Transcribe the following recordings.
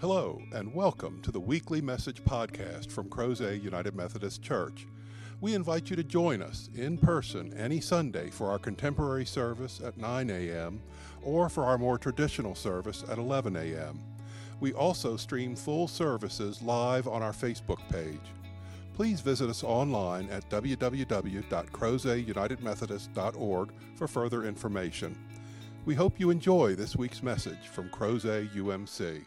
Hello, and welcome to the weekly message podcast from Crozet United Methodist Church. We invite you to join us in person any Sunday for our contemporary service at 9 a.m. or for our more traditional service at 11 a.m. We also stream full services live on our Facebook page. Please visit us online at www.crozetunitedmethodist.org for further information. We hope you enjoy this week's message from Crozet UMC.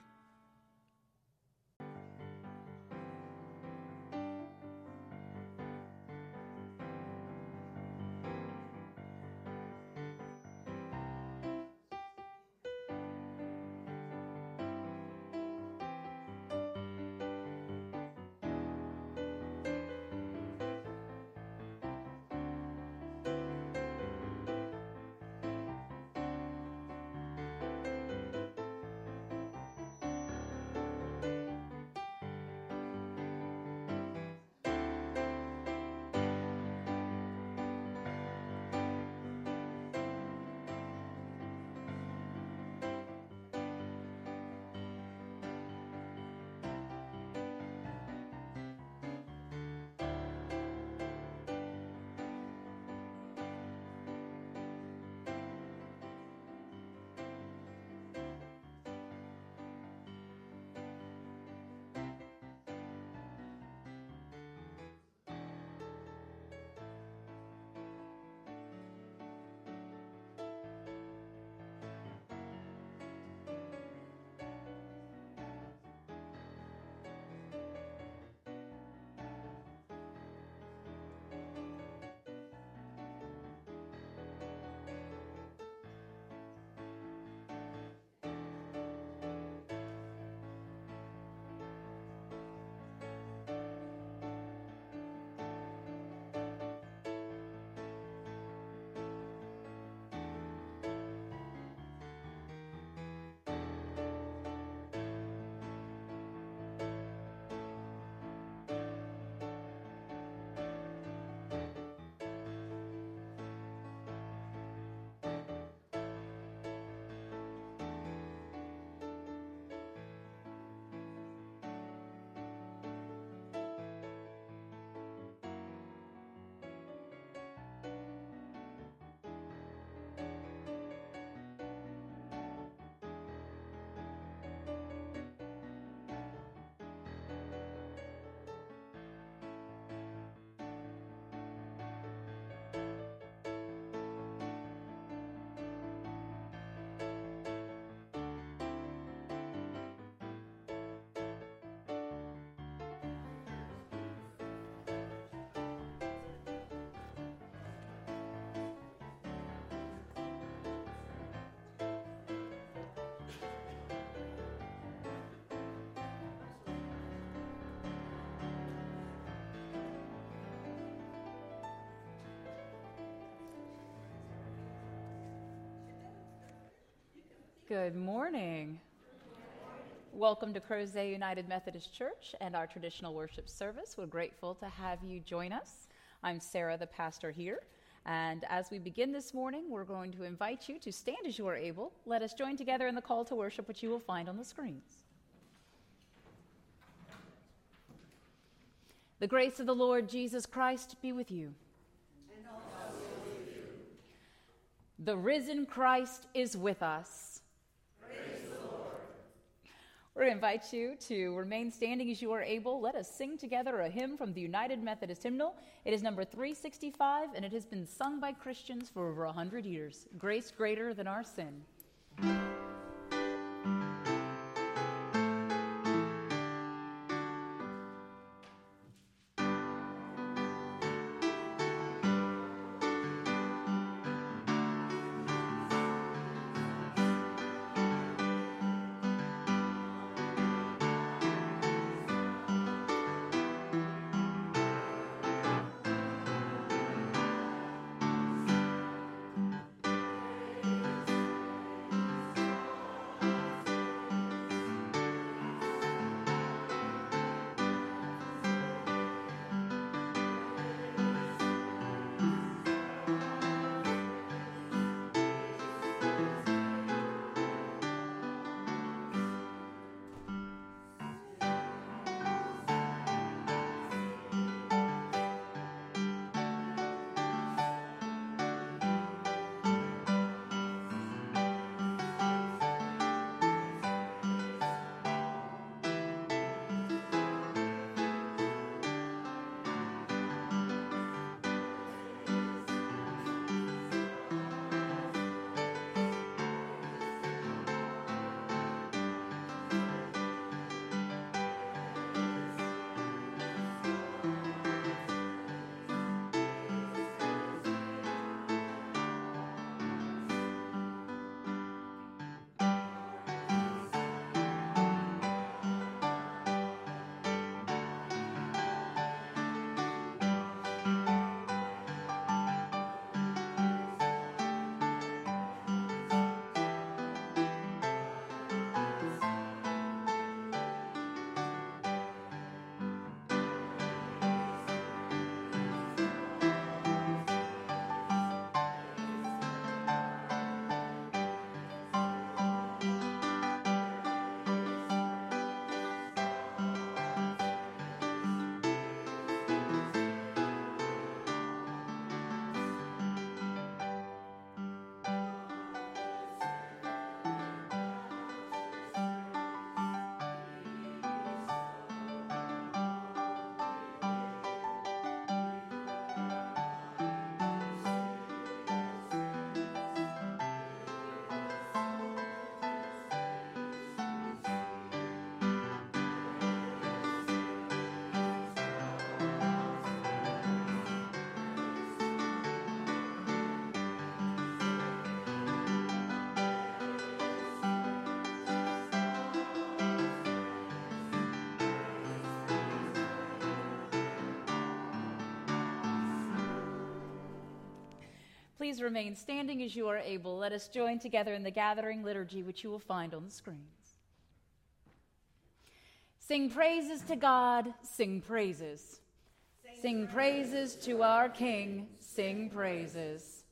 Good morning. Welcome to Crozet United Methodist Church and our traditional worship service. We're grateful to have you join us. I'm Sarah, the pastor here. And as we begin this morning, we're going to invite you to stand as you are able. Let us join together in the call to worship, which you will find on the screens. The grace of the Lord Jesus Christ be with you. And also with you. The risen Christ is with us. We're going to invite you to remain standing as you are able. Let us sing together a hymn from the United Methodist Hymnal. It is number 365, and it has been sung by Christians for over 100 years. Grace greater than our sin. Please remain standing as you are able. Let us join together in the gathering liturgy, which you will find on the screens. Sing praises to God, sing praises. Sing praises to our King, sing praises.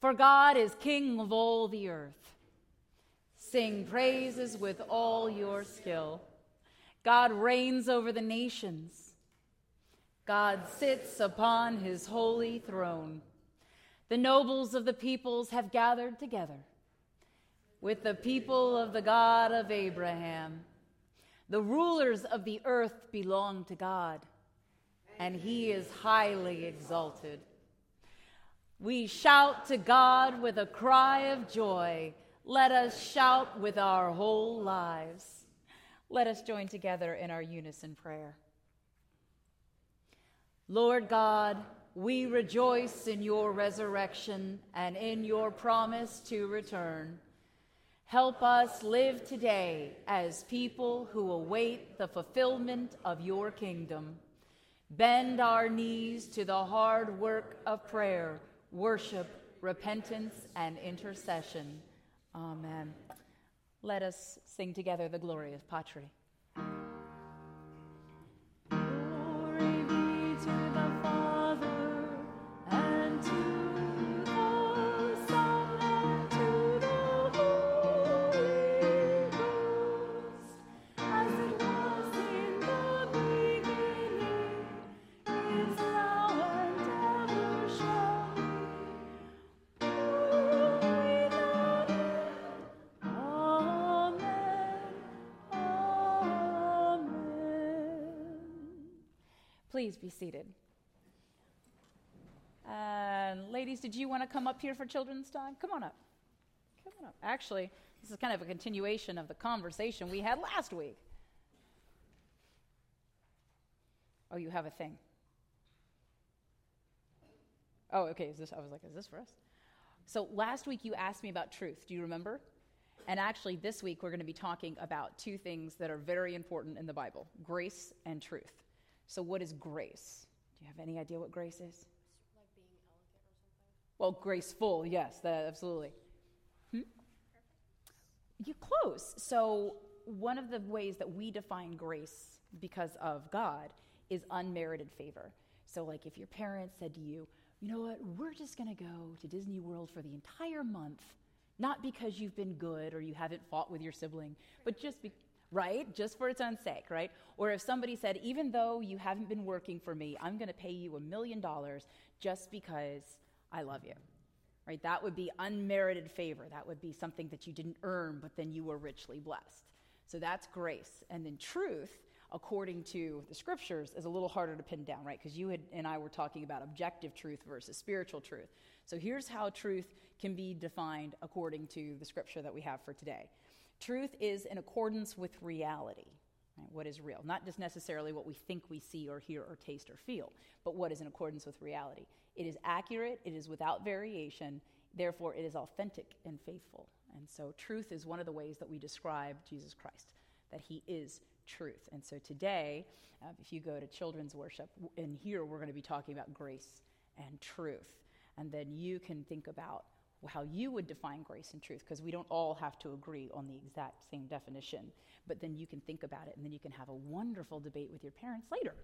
For God is King of all the earth. Sing praises with all your skill. God reigns over the nations. God sits upon his holy throne. The nobles of the peoples have gathered together with the people of the God of Abraham. The rulers of the earth belong to God and he is highly exalted. We shout to God with a cry of joy. Let us shout with our whole lives. Let us join together in our unison prayer. Lord God, we rejoice in your resurrection and in your promise to return. Help us live today as people who await the fulfillment of your kingdom. Bend our knees to the hard work of prayer, worship, repentance, and intercession. Amen. Let us sing together the Gloria Patri. Please be seated. And ladies, did you want to come up here for children's time? Come on up. Come on up. Actually, this is kind of a continuation of the conversation we had last week. Oh, you have a thing. Oh, okay. Is this? I was like, is this for us? So last week you asked me about truth. Do you remember? And actually, this week we're going to be talking about two things that are very important in the Bible grace and truth. So, what is grace? Do you have any idea what grace is? Like being elegant or something? Well, graceful, yes, that, absolutely. Hmm? You're close. So, one of the ways that we define grace because of God is unmerited favor. So, like if your parents said to you, you know what, we're just going to go to Disney World for the entire month, not because you've been good or you haven't fought with your sibling, but just because right? Just for its own sake, right? Or if somebody said, even though you haven't been working for me, I'm going to pay you a million dollars just because I love you, right? That would be unmerited favor. That would be something that you didn't earn, but then you were richly blessed. So that's grace. And then truth, according to the scriptures, is a little harder to pin down, right? Because you had, and I were talking about objective truth versus spiritual truth. So here's how truth can be defined according to the scripture that we have for today. Truth is in accordance with reality. Right? What is real? Not just necessarily what we think we see or hear or taste or feel, but what is in accordance with reality. It is accurate, it is without variation, therefore, it is authentic and faithful. And so, truth is one of the ways that we describe Jesus Christ, that he is truth. And so, today, uh, if you go to children's worship, in here we're going to be talking about grace and truth. And then you can think about how you would define grace and truth, because we don't all have to agree on the exact same definition. But then you can think about it, and then you can have a wonderful debate with your parents later.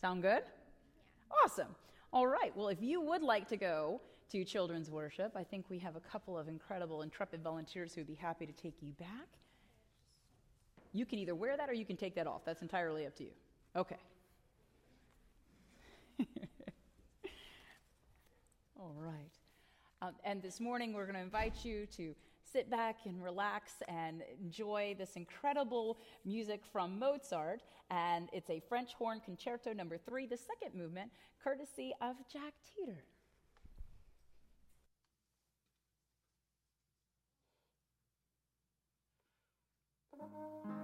Sound good? Yeah. Awesome. All right. Well, if you would like to go to children's worship, I think we have a couple of incredible, intrepid volunteers who would be happy to take you back. You can either wear that or you can take that off. That's entirely up to you. Okay. All right. Um, and this morning, we're going to invite you to sit back and relax and enjoy this incredible music from Mozart. And it's a French horn concerto number three, the second movement, courtesy of Jack Teeter.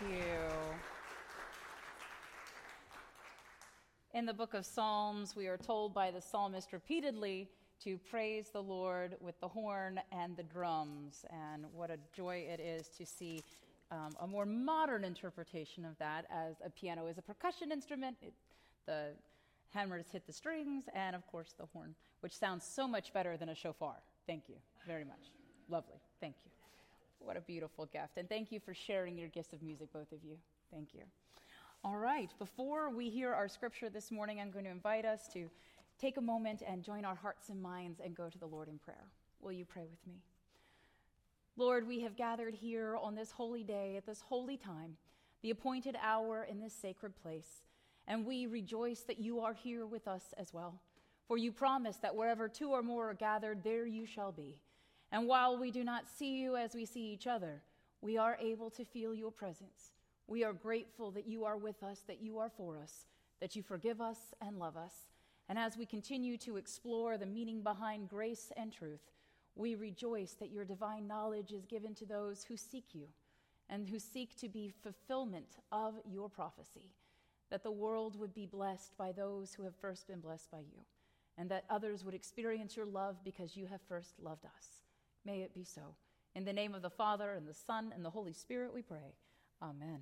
you. In the book of Psalms, we are told by the psalmist repeatedly to praise the Lord with the horn and the drums. And what a joy it is to see um, a more modern interpretation of that as a piano is a percussion instrument. It, the hammers hit the strings, and of course, the horn, which sounds so much better than a shofar. Thank you very much. Lovely. Thank you. What a beautiful gift. And thank you for sharing your gifts of music, both of you. Thank you. All right, before we hear our scripture this morning, I'm going to invite us to take a moment and join our hearts and minds and go to the Lord in prayer. Will you pray with me? Lord, we have gathered here on this holy day, at this holy time, the appointed hour in this sacred place, and we rejoice that you are here with us as well. For you promise that wherever two or more are gathered, there you shall be. And while we do not see you as we see each other, we are able to feel your presence. We are grateful that you are with us, that you are for us, that you forgive us and love us. And as we continue to explore the meaning behind grace and truth, we rejoice that your divine knowledge is given to those who seek you and who seek to be fulfillment of your prophecy, that the world would be blessed by those who have first been blessed by you, and that others would experience your love because you have first loved us. May it be so. In the name of the Father, and the Son, and the Holy Spirit, we pray. Amen.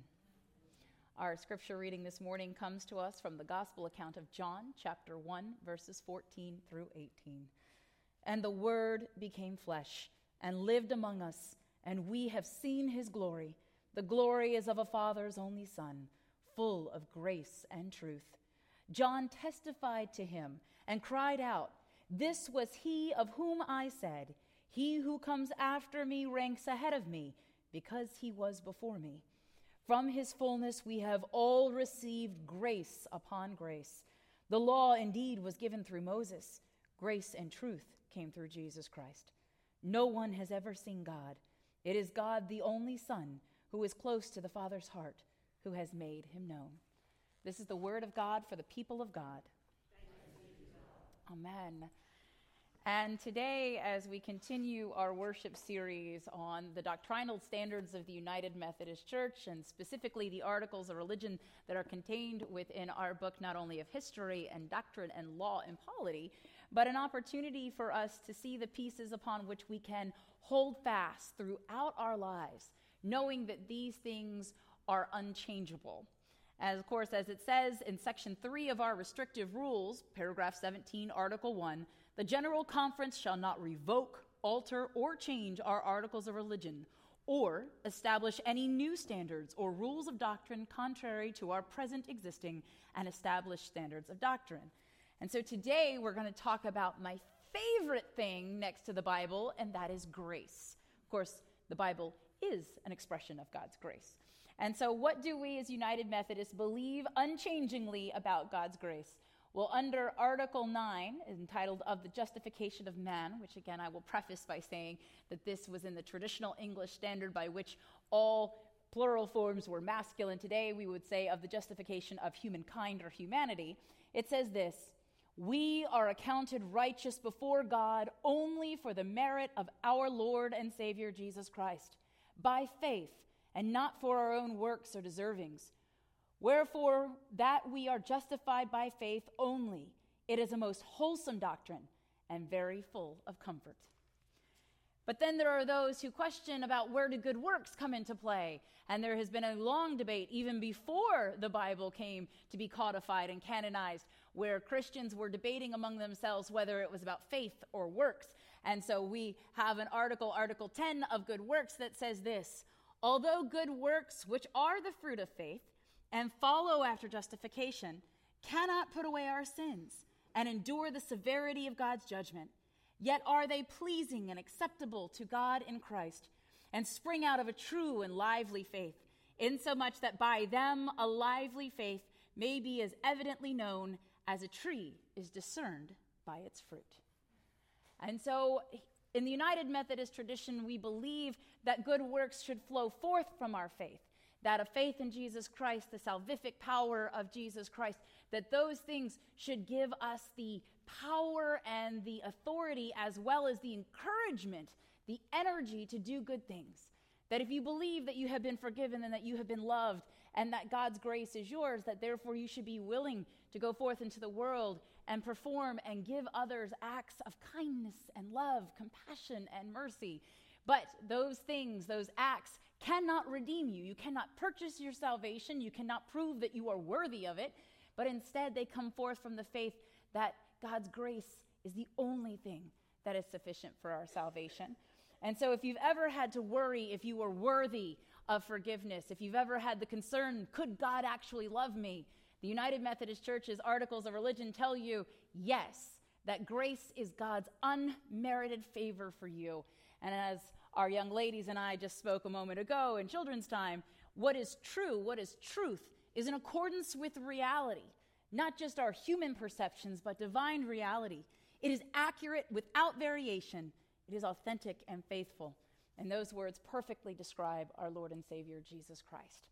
Our scripture reading this morning comes to us from the Gospel account of John, chapter 1, verses 14 through 18. And the Word became flesh and lived among us, and we have seen his glory. The glory is of a Father's only Son, full of grace and truth. John testified to him and cried out, This was he of whom I said, He who comes after me ranks ahead of me, because he was before me. From his fullness we have all received grace upon grace. The law indeed was given through Moses, grace and truth came through Jesus Christ. No one has ever seen God. It is God, the only Son, who is close to the Father's heart, who has made him known. This is the word of God for the people of God. Amen. And today, as we continue our worship series on the doctrinal standards of the United Methodist Church, and specifically the articles of religion that are contained within our book, not only of history and doctrine and law and polity, but an opportunity for us to see the pieces upon which we can hold fast throughout our lives, knowing that these things are unchangeable. As, of course, as it says in section 3 of our restrictive rules, paragraph 17, article 1, the General Conference shall not revoke, alter, or change our articles of religion, or establish any new standards or rules of doctrine contrary to our present existing and established standards of doctrine. And so today we're going to talk about my favorite thing next to the Bible, and that is grace. Of course, the Bible is an expression of God's grace. And so, what do we as United Methodists believe unchangingly about God's grace? Well, under Article 9, entitled Of the Justification of Man, which again I will preface by saying that this was in the traditional English standard by which all plural forms were masculine. Today we would say of the justification of humankind or humanity. It says this We are accounted righteous before God only for the merit of our Lord and Savior Jesus Christ, by faith, and not for our own works or deservings. Wherefore, that we are justified by faith only. It is a most wholesome doctrine and very full of comfort. But then there are those who question about where do good works come into play. And there has been a long debate, even before the Bible came to be codified and canonized, where Christians were debating among themselves whether it was about faith or works. And so we have an article, Article 10 of Good Works, that says this Although good works, which are the fruit of faith, and follow after justification cannot put away our sins and endure the severity of God's judgment. Yet are they pleasing and acceptable to God in Christ and spring out of a true and lively faith, insomuch that by them a lively faith may be as evidently known as a tree is discerned by its fruit. And so, in the United Methodist tradition, we believe that good works should flow forth from our faith that of faith in Jesus Christ, the salvific power of Jesus Christ, that those things should give us the power and the authority as well as the encouragement, the energy to do good things. That if you believe that you have been forgiven and that you have been loved and that God's grace is yours, that therefore you should be willing to go forth into the world and perform and give others acts of kindness and love, compassion and mercy. But those things, those acts, cannot redeem you. You cannot purchase your salvation. You cannot prove that you are worthy of it. But instead, they come forth from the faith that God's grace is the only thing that is sufficient for our salvation. And so, if you've ever had to worry if you were worthy of forgiveness, if you've ever had the concern, could God actually love me? The United Methodist Church's Articles of Religion tell you yes, that grace is God's unmerited favor for you. And as our young ladies and I just spoke a moment ago in children's time, what is true, what is truth, is in accordance with reality, not just our human perceptions, but divine reality. It is accurate without variation it is authentic and faithful. And those words perfectly describe our Lord and Savior, Jesus Christ.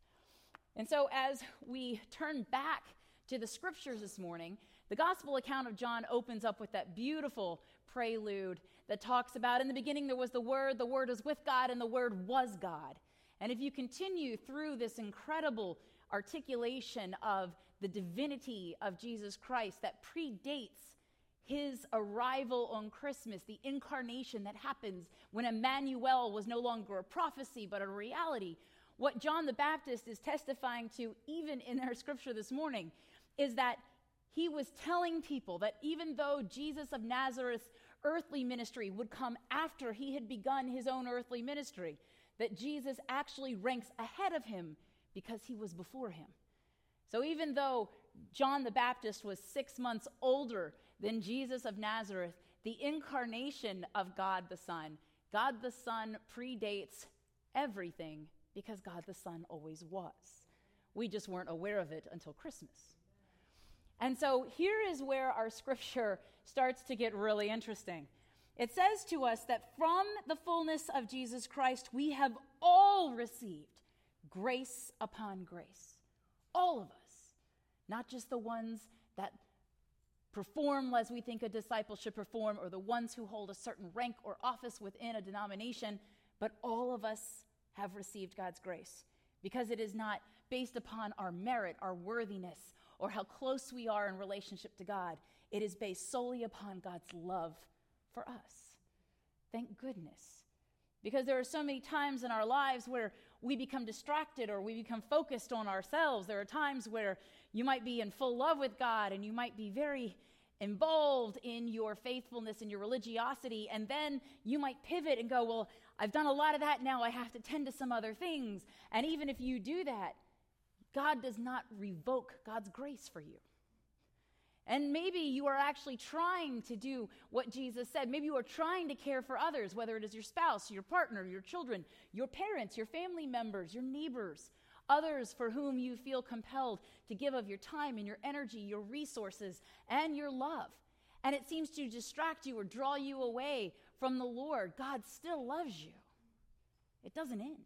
And so, as we turn back to the scriptures this morning, the gospel account of John opens up with that beautiful prelude that talks about in the beginning there was the Word, the Word was with God, and the Word was God. And if you continue through this incredible articulation of the divinity of Jesus Christ that predates his arrival on Christmas, the incarnation that happens when Emmanuel was no longer a prophecy but a reality. What John the Baptist is testifying to, even in our scripture this morning, is that he was telling people that even though Jesus of Nazareth's earthly ministry would come after he had begun his own earthly ministry, that Jesus actually ranks ahead of him because he was before him. So even though John the Baptist was six months older than Jesus of Nazareth, the incarnation of God the Son. God the Son predates everything because God the Son always was. We just weren't aware of it until Christmas. And so here is where our scripture starts to get really interesting. It says to us that from the fullness of Jesus Christ, we have all received grace upon grace. All of us, not just the ones that perform as we think a disciple should perform, or the ones who hold a certain rank or office within a denomination, but all of us have received God's grace because it is not based upon our merit, our worthiness, or how close we are in relationship to God. It is based solely upon God's love for us. Thank goodness. Because there are so many times in our lives where we become distracted or we become focused on ourselves. There are times where you might be in full love with God and you might be very involved in your faithfulness and your religiosity, and then you might pivot and go, Well, I've done a lot of that now, I have to tend to some other things. And even if you do that, God does not revoke God's grace for you. And maybe you are actually trying to do what Jesus said. Maybe you are trying to care for others, whether it is your spouse, your partner, your children, your parents, your family members, your neighbors, others for whom you feel compelled to give of your time and your energy, your resources, and your love. And it seems to distract you or draw you away from the Lord. God still loves you, it doesn't end.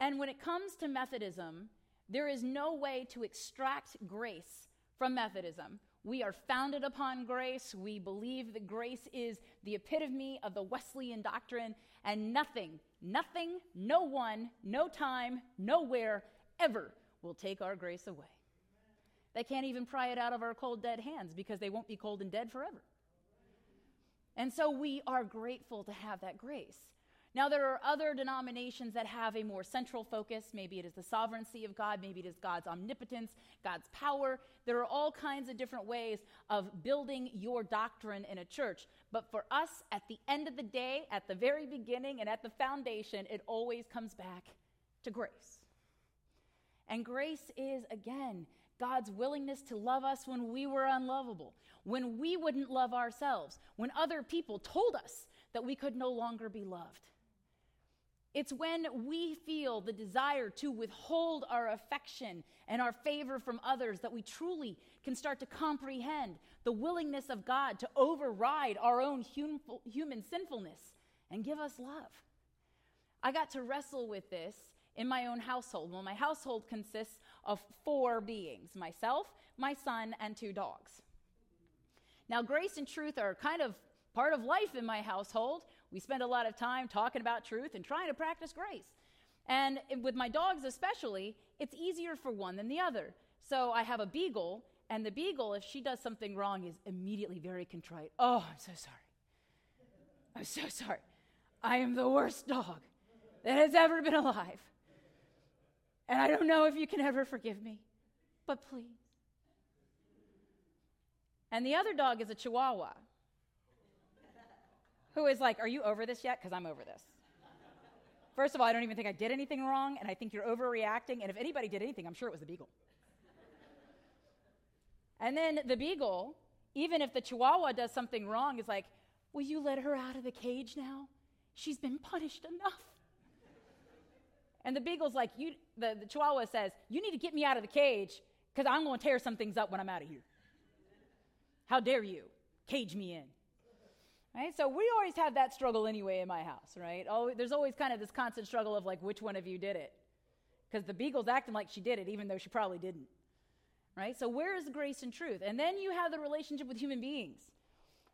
And when it comes to Methodism, there is no way to extract grace from Methodism. We are founded upon grace. We believe that grace is the epitome of the Wesleyan doctrine, and nothing, nothing, no one, no time, nowhere ever will take our grace away. They can't even pry it out of our cold, dead hands because they won't be cold and dead forever. And so we are grateful to have that grace. Now, there are other denominations that have a more central focus. Maybe it is the sovereignty of God, maybe it is God's omnipotence, God's power. There are all kinds of different ways of building your doctrine in a church. But for us, at the end of the day, at the very beginning and at the foundation, it always comes back to grace. And grace is, again, God's willingness to love us when we were unlovable, when we wouldn't love ourselves, when other people told us that we could no longer be loved. It's when we feel the desire to withhold our affection and our favor from others that we truly can start to comprehend the willingness of God to override our own hum- human sinfulness and give us love. I got to wrestle with this in my own household. Well, my household consists of four beings myself, my son, and two dogs. Now, grace and truth are kind of part of life in my household. We spend a lot of time talking about truth and trying to practice grace. And with my dogs, especially, it's easier for one than the other. So I have a beagle, and the beagle, if she does something wrong, is immediately very contrite. Oh, I'm so sorry. I'm so sorry. I am the worst dog that has ever been alive. And I don't know if you can ever forgive me, but please. And the other dog is a chihuahua who is like, Are you over this yet? Because I'm over this. First of all, I don't even think I did anything wrong, and I think you're overreacting. And if anybody did anything, I'm sure it was the beagle. and then the beagle, even if the chihuahua does something wrong, is like, Will you let her out of the cage now? She's been punished enough. And the beagle's like, you, the, the chihuahua says, You need to get me out of the cage because I'm going to tear some things up when I'm out of here. How dare you cage me in? Right? So we always have that struggle anyway in my house, right? There's always kind of this constant struggle of like, which one of you did it? Because the beagle's acting like she did it, even though she probably didn't. Right? So where is grace and truth? And then you have the relationship with human beings.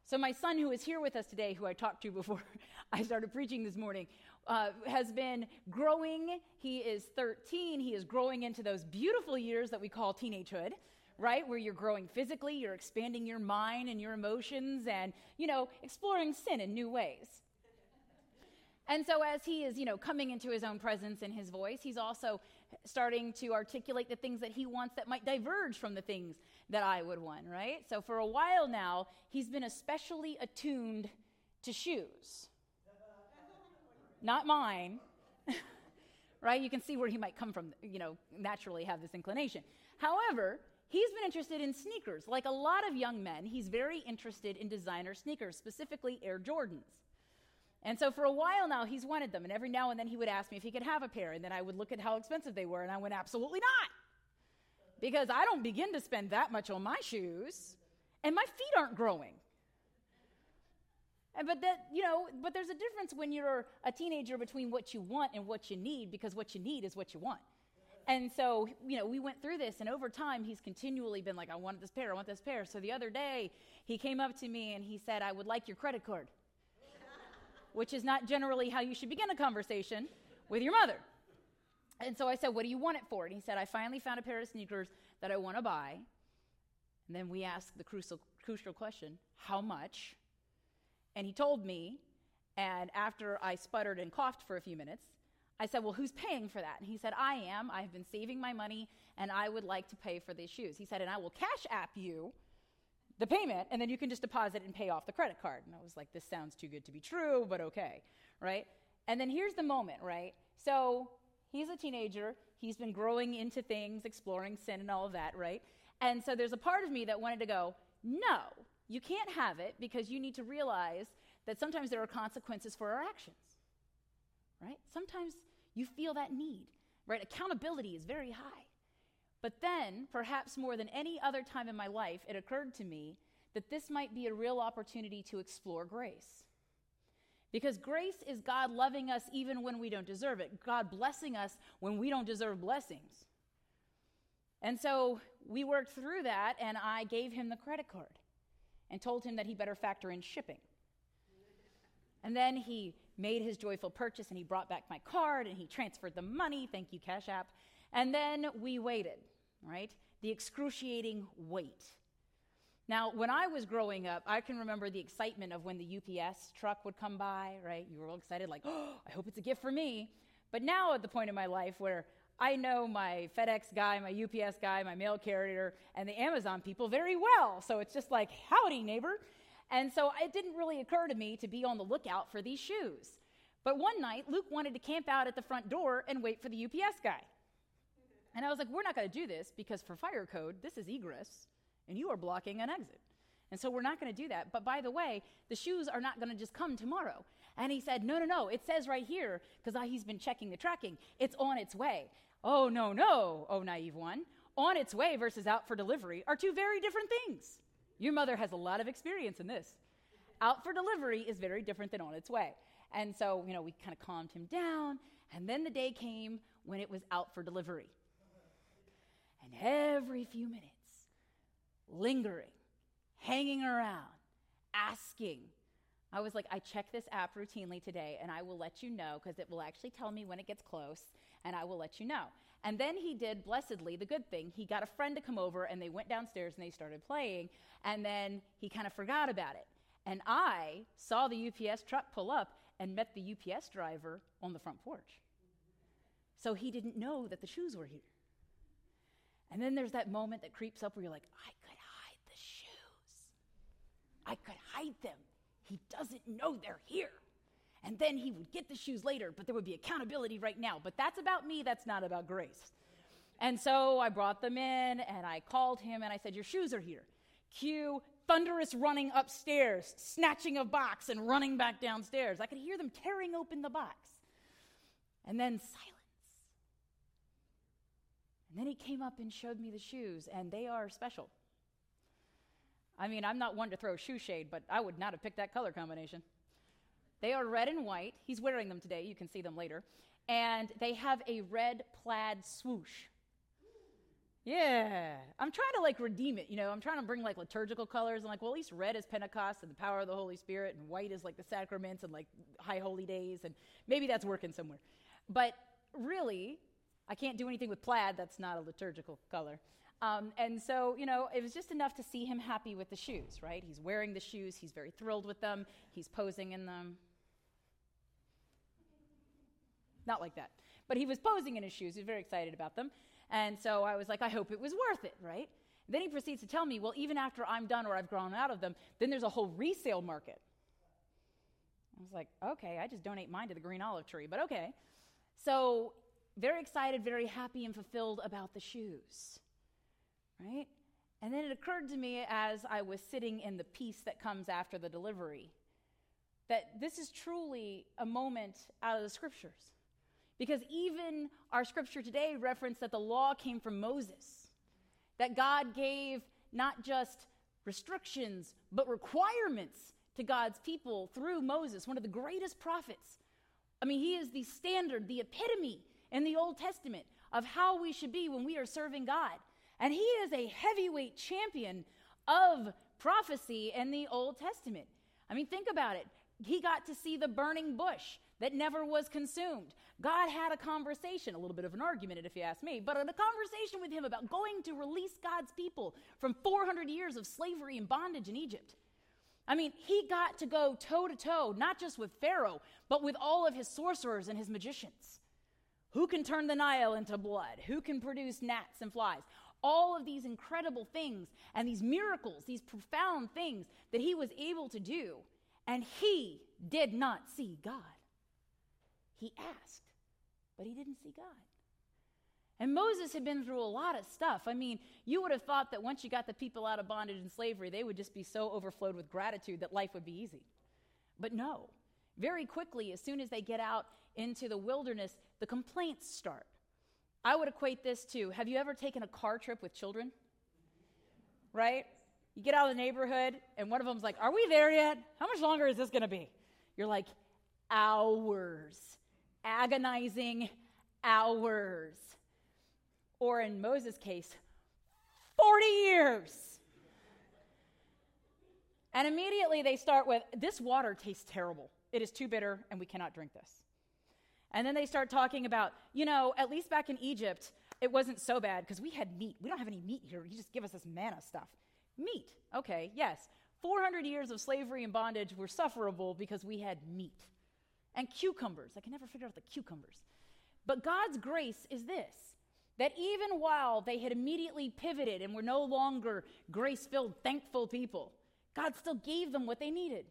So my son, who is here with us today, who I talked to before I started preaching this morning, uh, has been growing. He is 13. He is growing into those beautiful years that we call teenagehood right? Where you're growing physically, you're expanding your mind and your emotions and, you know, exploring sin in new ways. And so as he is, you know, coming into his own presence and his voice, he's also starting to articulate the things that he wants that might diverge from the things that I would want, right? So for a while now, he's been especially attuned to shoes. Not mine. right? You can see where he might come from, you know, naturally have this inclination. However, He's been interested in sneakers. Like a lot of young men, he's very interested in designer sneakers, specifically Air Jordans. And so for a while now, he's wanted them. And every now and then he would ask me if he could have a pair. And then I would look at how expensive they were. And I went, absolutely not. Because I don't begin to spend that much on my shoes. And my feet aren't growing. And, but that, you know, but there's a difference when you're a teenager between what you want and what you need, because what you need is what you want. And so, you know, we went through this, and over time, he's continually been like, I want this pair, I want this pair. So the other day, he came up to me and he said, I would like your credit card, which is not generally how you should begin a conversation with your mother. And so I said, What do you want it for? And he said, I finally found a pair of sneakers that I want to buy. And then we asked the crucial, crucial question, How much? And he told me, and after I sputtered and coughed for a few minutes, I said, Well, who's paying for that? And he said, I am. I've been saving my money and I would like to pay for these shoes. He said, And I will cash app you the payment and then you can just deposit and pay off the credit card. And I was like, This sounds too good to be true, but okay, right? And then here's the moment, right? So he's a teenager. He's been growing into things, exploring sin and all of that, right? And so there's a part of me that wanted to go, No, you can't have it because you need to realize that sometimes there are consequences for our actions right? Sometimes you feel that need, right? Accountability is very high. But then, perhaps more than any other time in my life, it occurred to me that this might be a real opportunity to explore grace. Because grace is God loving us even when we don't deserve it, God blessing us when we don't deserve blessings. And so we worked through that, and I gave him the credit card and told him that he better factor in shipping. And then he made his joyful purchase and he brought back my card and he transferred the money. Thank you, Cash App. And then we waited, right? The excruciating wait. Now, when I was growing up, I can remember the excitement of when the UPS truck would come by, right? You were all excited, like, oh, I hope it's a gift for me. But now, at the point in my life where I know my FedEx guy, my UPS guy, my mail carrier, and the Amazon people very well. So it's just like, howdy, neighbor. And so it didn't really occur to me to be on the lookout for these shoes. But one night, Luke wanted to camp out at the front door and wait for the UPS guy. And I was like, we're not going to do this because for fire code, this is egress, and you are blocking an exit. And so we're not going to do that. But by the way, the shoes are not going to just come tomorrow. And he said, no, no, no. It says right here, because he's been checking the tracking, it's on its way. Oh, no, no, oh, naive one. On its way versus out for delivery are two very different things. Your mother has a lot of experience in this. Out for delivery is very different than on its way. And so, you know, we kind of calmed him down. And then the day came when it was out for delivery. And every few minutes, lingering, hanging around, asking, I was like, I check this app routinely today, and I will let you know because it will actually tell me when it gets close, and I will let you know. And then he did, blessedly, the good thing. He got a friend to come over, and they went downstairs and they started playing, and then he kind of forgot about it. And I saw the UPS truck pull up and met the UPS driver on the front porch. So he didn't know that the shoes were here. And then there's that moment that creeps up where you're like, I could hide the shoes. I could hide them. He doesn't know they're here. And then he would get the shoes later, but there would be accountability right now. But that's about me, that's not about grace. And so I brought them in and I called him and I said, Your shoes are here. Cue thunderous running upstairs, snatching a box and running back downstairs. I could hear them tearing open the box. And then silence. And then he came up and showed me the shoes, and they are special. I mean, I'm not one to throw shoe shade, but I would not have picked that color combination. They are red and white. He's wearing them today. You can see them later. And they have a red plaid swoosh. Yeah. I'm trying to like redeem it, you know. I'm trying to bring like liturgical colors and like, well, at least red is Pentecost and the power of the Holy Spirit, and white is like the sacraments and like high holy days, and maybe that's working somewhere. But really, I can't do anything with plaid, that's not a liturgical color. Um, and so, you know, it was just enough to see him happy with the shoes, right? He's wearing the shoes, he's very thrilled with them, he's posing in them. Not like that. But he was posing in his shoes, he was very excited about them. And so I was like, I hope it was worth it, right? Then he proceeds to tell me, well, even after I'm done or I've grown out of them, then there's a whole resale market. I was like, okay, I just donate mine to the green olive tree, but okay. So, very excited, very happy, and fulfilled about the shoes, right? And then it occurred to me as I was sitting in the peace that comes after the delivery that this is truly a moment out of the scriptures. Because even our scripture today referenced that the law came from Moses, that God gave not just restrictions, but requirements to God's people through Moses, one of the greatest prophets. I mean, he is the standard, the epitome in the Old Testament of how we should be when we are serving God. And he is a heavyweight champion of prophecy in the Old Testament. I mean, think about it. He got to see the burning bush that never was consumed. God had a conversation, a little bit of an argument, if you ask me, but a conversation with him about going to release God's people from 400 years of slavery and bondage in Egypt. I mean, he got to go toe to toe, not just with Pharaoh, but with all of his sorcerers and his magicians. Who can turn the Nile into blood? Who can produce gnats and flies? All of these incredible things and these miracles, these profound things that he was able to do. And he did not see God. He asked, but he didn't see God. And Moses had been through a lot of stuff. I mean, you would have thought that once you got the people out of bondage and slavery, they would just be so overflowed with gratitude that life would be easy. But no. Very quickly, as soon as they get out into the wilderness, the complaints start. I would equate this to have you ever taken a car trip with children? Right? You get out of the neighborhood, and one of them's like, Are we there yet? How much longer is this going to be? You're like, Hours. Agonizing hours or in Moses' case, 40 years. And immediately they start with, This water tastes terrible. It is too bitter, and we cannot drink this. And then they start talking about, you know, at least back in Egypt, it wasn't so bad because we had meat. We don't have any meat here. You just give us this manna stuff. Meat. Okay, yes. 400 years of slavery and bondage were sufferable because we had meat. And cucumbers. I can never figure out the cucumbers. But God's grace is this that even while they had immediately pivoted and were no longer grace filled, thankful people, God still gave them what they needed.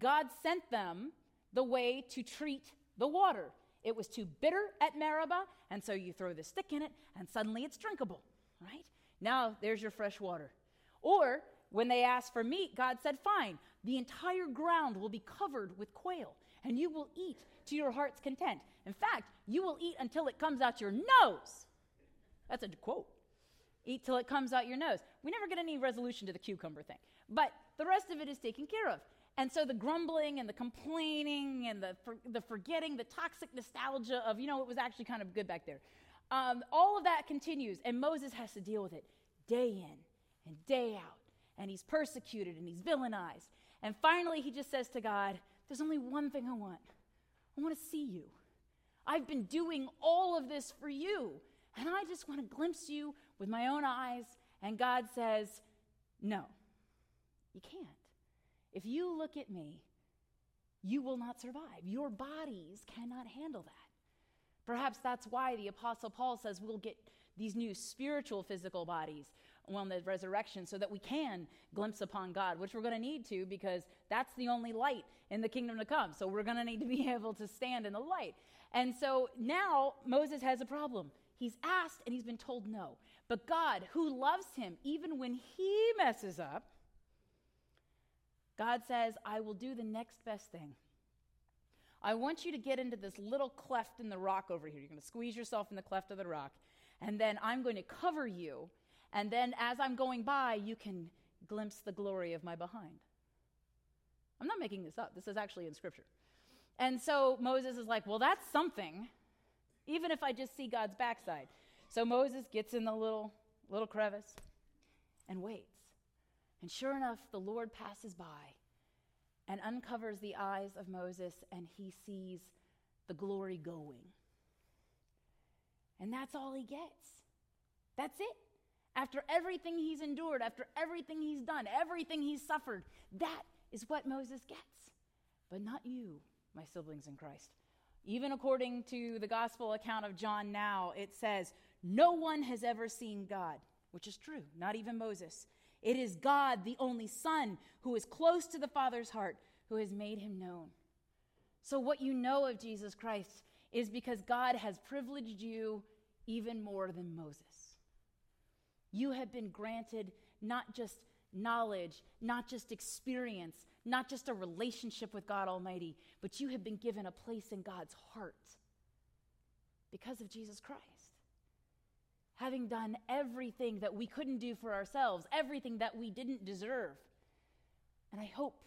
God sent them the way to treat the water. It was too bitter at Meribah, and so you throw the stick in it, and suddenly it's drinkable, right? Now there's your fresh water. Or when they asked for meat, God said, Fine, the entire ground will be covered with quail, and you will eat to your heart's content. In fact, you will eat until it comes out your nose. That's a quote. Eat till it comes out your nose. We never get any resolution to the cucumber thing, but the rest of it is taken care of. And so the grumbling and the complaining and the, for, the forgetting, the toxic nostalgia of, you know, it was actually kind of good back there. Um, all of that continues, and Moses has to deal with it day in and day out. And he's persecuted and he's villainized. And finally, he just says to God, There's only one thing I want I want to see you. I've been doing all of this for you, and I just want to glimpse you with my own eyes. And God says, No, you can't. If you look at me, you will not survive. Your bodies cannot handle that. Perhaps that's why the Apostle Paul says we'll get these new spiritual physical bodies on the resurrection so that we can glimpse upon God, which we're going to need to because that's the only light in the kingdom to come. So we're going to need to be able to stand in the light. And so now Moses has a problem. He's asked and he's been told no. But God, who loves him even when he messes up, God says, I will do the next best thing. I want you to get into this little cleft in the rock over here. You're going to squeeze yourself in the cleft of the rock, and then I'm going to cover you. And then as I'm going by, you can glimpse the glory of my behind. I'm not making this up. This is actually in Scripture. And so Moses is like, well, that's something, even if I just see God's backside. So Moses gets in the little, little crevice and waits. And sure enough, the Lord passes by and uncovers the eyes of Moses, and he sees the glory going. And that's all he gets. That's it. After everything he's endured, after everything he's done, everything he's suffered, that is what Moses gets. But not you, my siblings in Christ. Even according to the gospel account of John now, it says, No one has ever seen God, which is true, not even Moses. It is God, the only Son, who is close to the Father's heart, who has made him known. So, what you know of Jesus Christ is because God has privileged you even more than Moses. You have been granted not just knowledge, not just experience, not just a relationship with God Almighty, but you have been given a place in God's heart because of Jesus Christ having done everything that we couldn't do for ourselves, everything that we didn't deserve. And I hope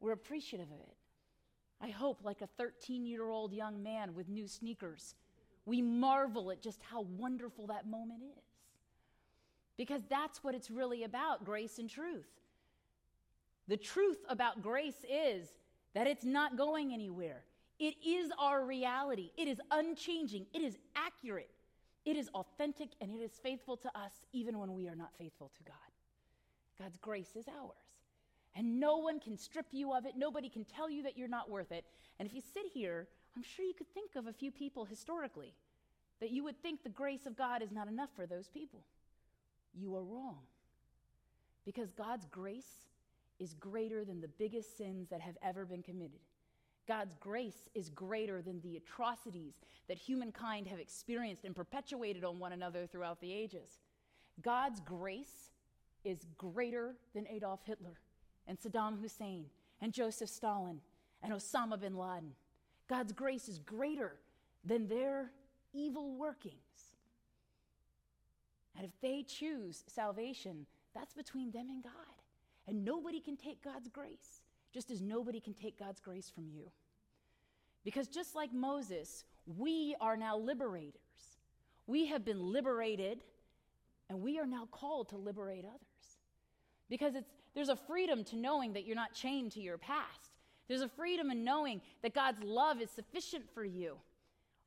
we're appreciative of it. I hope, like a 13 year old young man with new sneakers, we marvel at just how wonderful that moment is. Because that's what it's really about grace and truth. The truth about grace is that it's not going anywhere. It is our reality. It is unchanging. It is accurate. It is authentic and it is faithful to us even when we are not faithful to God. God's grace is ours. And no one can strip you of it. Nobody can tell you that you're not worth it. And if you sit here, I'm sure you could think of a few people historically that you would think the grace of God is not enough for those people. You are wrong. Because God's grace is greater than the biggest sins that have ever been committed. God's grace is greater than the atrocities that humankind have experienced and perpetuated on one another throughout the ages. God's grace is greater than Adolf Hitler and Saddam Hussein and Joseph Stalin and Osama bin Laden. God's grace is greater than their evil workings. And if they choose salvation, that's between them and God. And nobody can take God's grace just as nobody can take God's grace from you. Because just like Moses, we are now liberators. We have been liberated, and we are now called to liberate others. Because it's, there's a freedom to knowing that you're not chained to your past. There's a freedom in knowing that God's love is sufficient for you.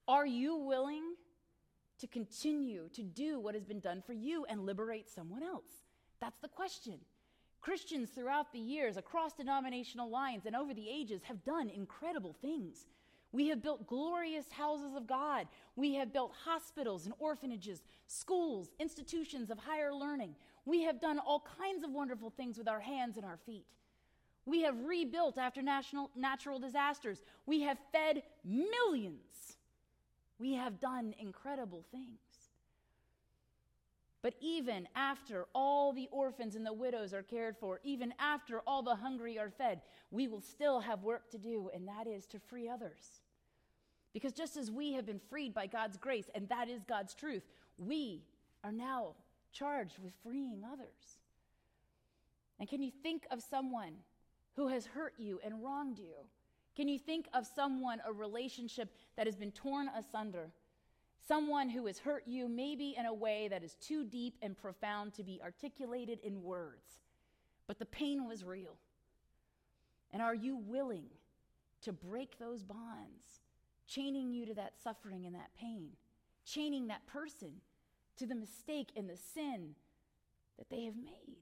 Are you willing to continue to do what has been done for you and liberate someone else? That's the question. Christians throughout the years, across denominational lines and over the ages, have done incredible things. We have built glorious houses of God. We have built hospitals and orphanages, schools, institutions of higher learning. We have done all kinds of wonderful things with our hands and our feet. We have rebuilt after national, natural disasters. We have fed millions. We have done incredible things. But even after all the orphans and the widows are cared for, even after all the hungry are fed, we will still have work to do, and that is to free others. Because just as we have been freed by God's grace, and that is God's truth, we are now charged with freeing others. And can you think of someone who has hurt you and wronged you? Can you think of someone, a relationship that has been torn asunder? Someone who has hurt you, maybe in a way that is too deep and profound to be articulated in words, but the pain was real. And are you willing to break those bonds, chaining you to that suffering and that pain, chaining that person to the mistake and the sin that they have made?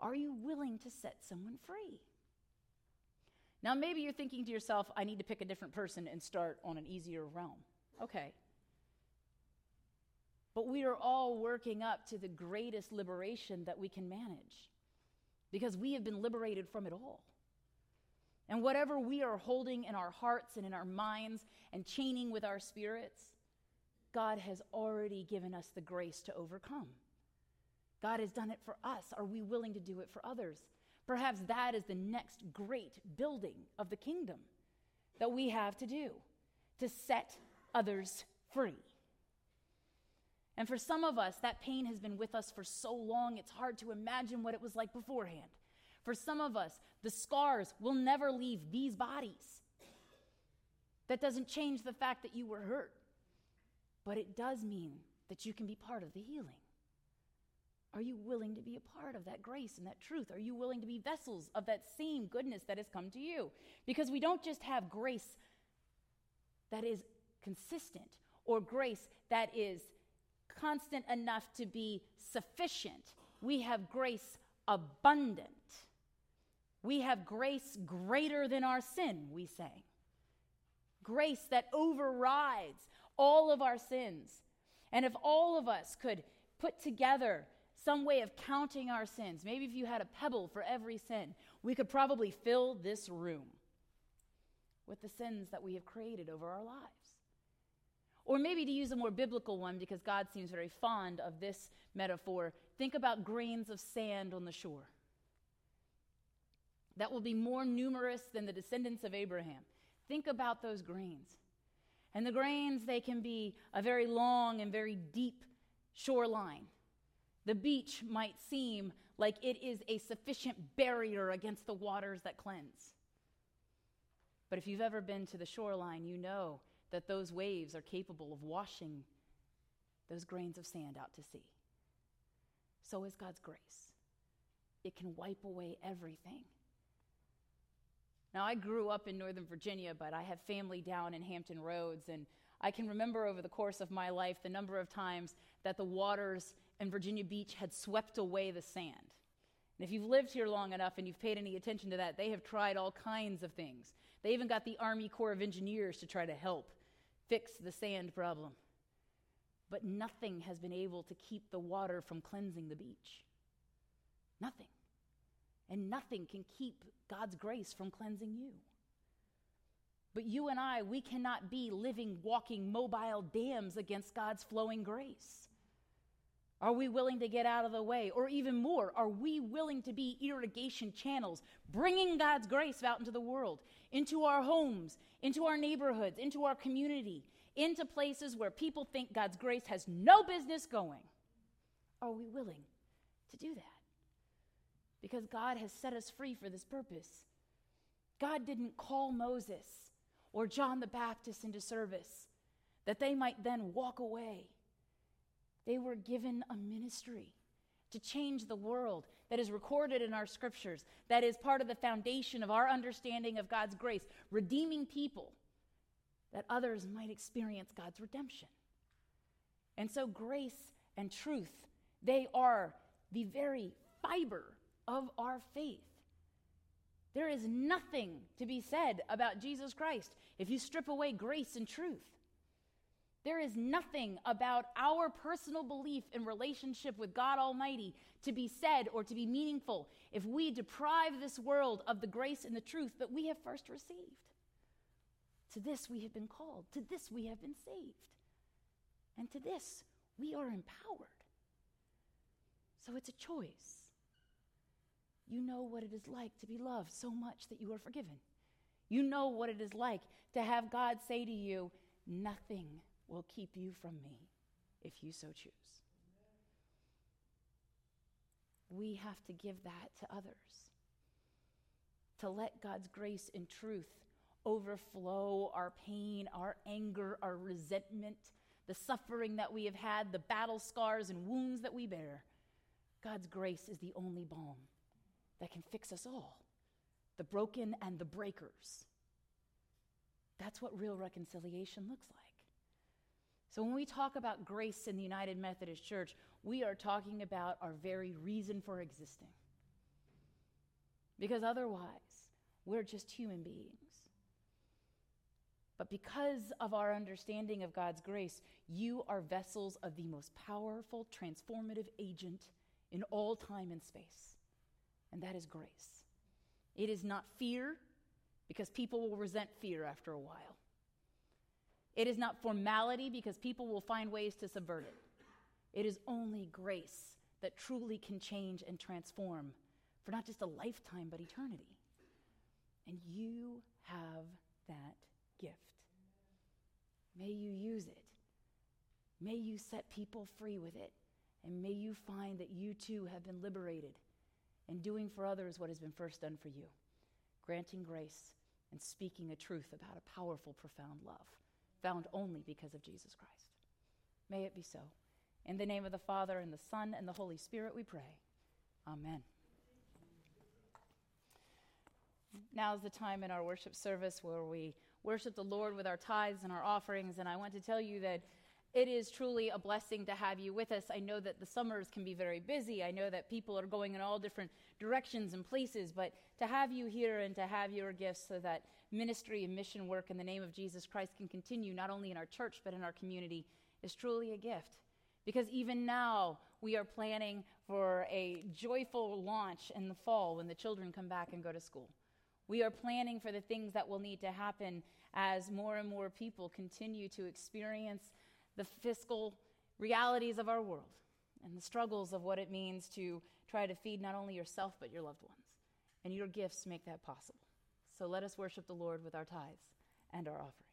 Are you willing to set someone free? Now, maybe you're thinking to yourself, I need to pick a different person and start on an easier realm. Okay. But we are all working up to the greatest liberation that we can manage because we have been liberated from it all. And whatever we are holding in our hearts and in our minds and chaining with our spirits, God has already given us the grace to overcome. God has done it for us. Are we willing to do it for others? Perhaps that is the next great building of the kingdom that we have to do to set others free. And for some of us, that pain has been with us for so long, it's hard to imagine what it was like beforehand. For some of us, the scars will never leave these bodies. That doesn't change the fact that you were hurt, but it does mean that you can be part of the healing. Are you willing to be a part of that grace and that truth? Are you willing to be vessels of that same goodness that has come to you? Because we don't just have grace that is consistent or grace that is constant enough to be sufficient. We have grace abundant. We have grace greater than our sin, we say. Grace that overrides all of our sins. And if all of us could put together some way of counting our sins, maybe if you had a pebble for every sin, we could probably fill this room with the sins that we have created over our lives. Or maybe to use a more biblical one, because God seems very fond of this metaphor, think about grains of sand on the shore. That will be more numerous than the descendants of Abraham. Think about those grains. And the grains, they can be a very long and very deep shoreline. The beach might seem like it is a sufficient barrier against the waters that cleanse. But if you've ever been to the shoreline, you know that those waves are capable of washing those grains of sand out to sea. So is God's grace. It can wipe away everything. Now, I grew up in Northern Virginia, but I have family down in Hampton Roads, and I can remember over the course of my life the number of times that the waters in Virginia Beach had swept away the sand. And if you've lived here long enough and you've paid any attention to that, they have tried all kinds of things. They even got the Army Corps of Engineers to try to help fix the sand problem. But nothing has been able to keep the water from cleansing the beach. Nothing. And nothing can keep God's grace from cleansing you. But you and I, we cannot be living, walking, mobile dams against God's flowing grace. Are we willing to get out of the way? Or even more, are we willing to be irrigation channels, bringing God's grace out into the world, into our homes, into our neighborhoods, into our community, into places where people think God's grace has no business going? Are we willing to do that? Because God has set us free for this purpose. God didn't call Moses or John the Baptist into service that they might then walk away. They were given a ministry to change the world that is recorded in our scriptures, that is part of the foundation of our understanding of God's grace, redeeming people that others might experience God's redemption. And so, grace and truth, they are the very fiber of our faith. There is nothing to be said about Jesus Christ if you strip away grace and truth. There is nothing about our personal belief in relationship with God Almighty to be said or to be meaningful if we deprive this world of the grace and the truth that we have first received. To this we have been called, to this we have been saved, and to this we are empowered. So it's a choice. You know what it is like to be loved so much that you are forgiven. You know what it is like to have God say to you, Nothing will keep you from me if you so choose. We have to give that to others. To let God's grace and truth overflow our pain, our anger, our resentment, the suffering that we have had, the battle scars and wounds that we bear. God's grace is the only balm that can fix us all. the broken and the breakers. That's what real reconciliation looks like. So, when we talk about grace in the United Methodist Church, we are talking about our very reason for existing. Because otherwise, we're just human beings. But because of our understanding of God's grace, you are vessels of the most powerful, transformative agent in all time and space, and that is grace. It is not fear, because people will resent fear after a while. It is not formality, because people will find ways to subvert it. It is only grace that truly can change and transform for not just a lifetime, but eternity. And you have that gift. May you use it. May you set people free with it. And may you find that you too have been liberated in doing for others what has been first done for you, granting grace and speaking a truth about a powerful, profound love found only because of Jesus Christ. May it be so. In the name of the Father, and the Son, and the Holy Spirit, we pray. Amen. Now is the time in our worship service where we worship the Lord with our tithes and our offerings. And I want to tell you that it is truly a blessing to have you with us. I know that the summers can be very busy. I know that people are going in all different directions and places, but to have you here and to have your gifts so that ministry and mission work in the name of Jesus Christ can continue not only in our church but in our community is truly a gift. Because even now, we are planning for a joyful launch in the fall when the children come back and go to school. We are planning for the things that will need to happen as more and more people continue to experience the fiscal realities of our world and the struggles of what it means to try to feed not only yourself but your loved ones. And your gifts make that possible. So let us worship the Lord with our tithes and our offerings.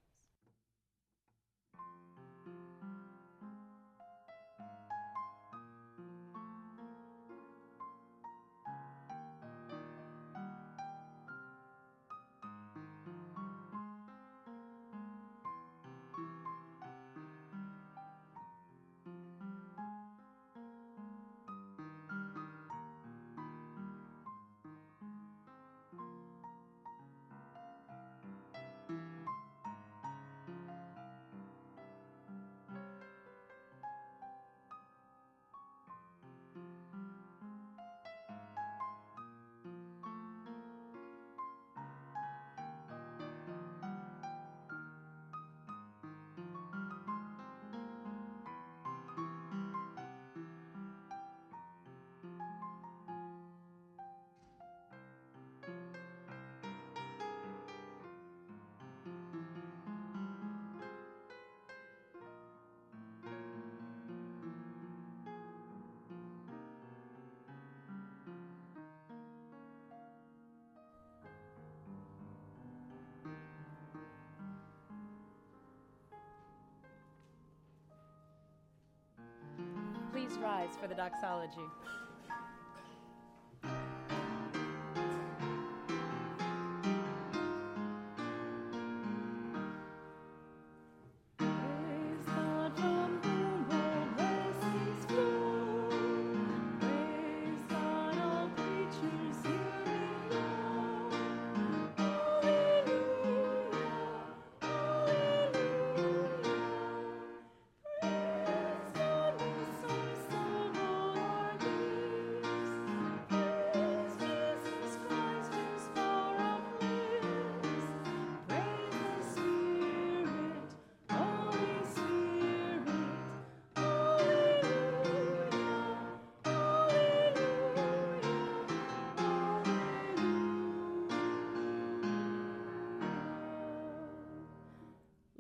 Please rise for the doxology.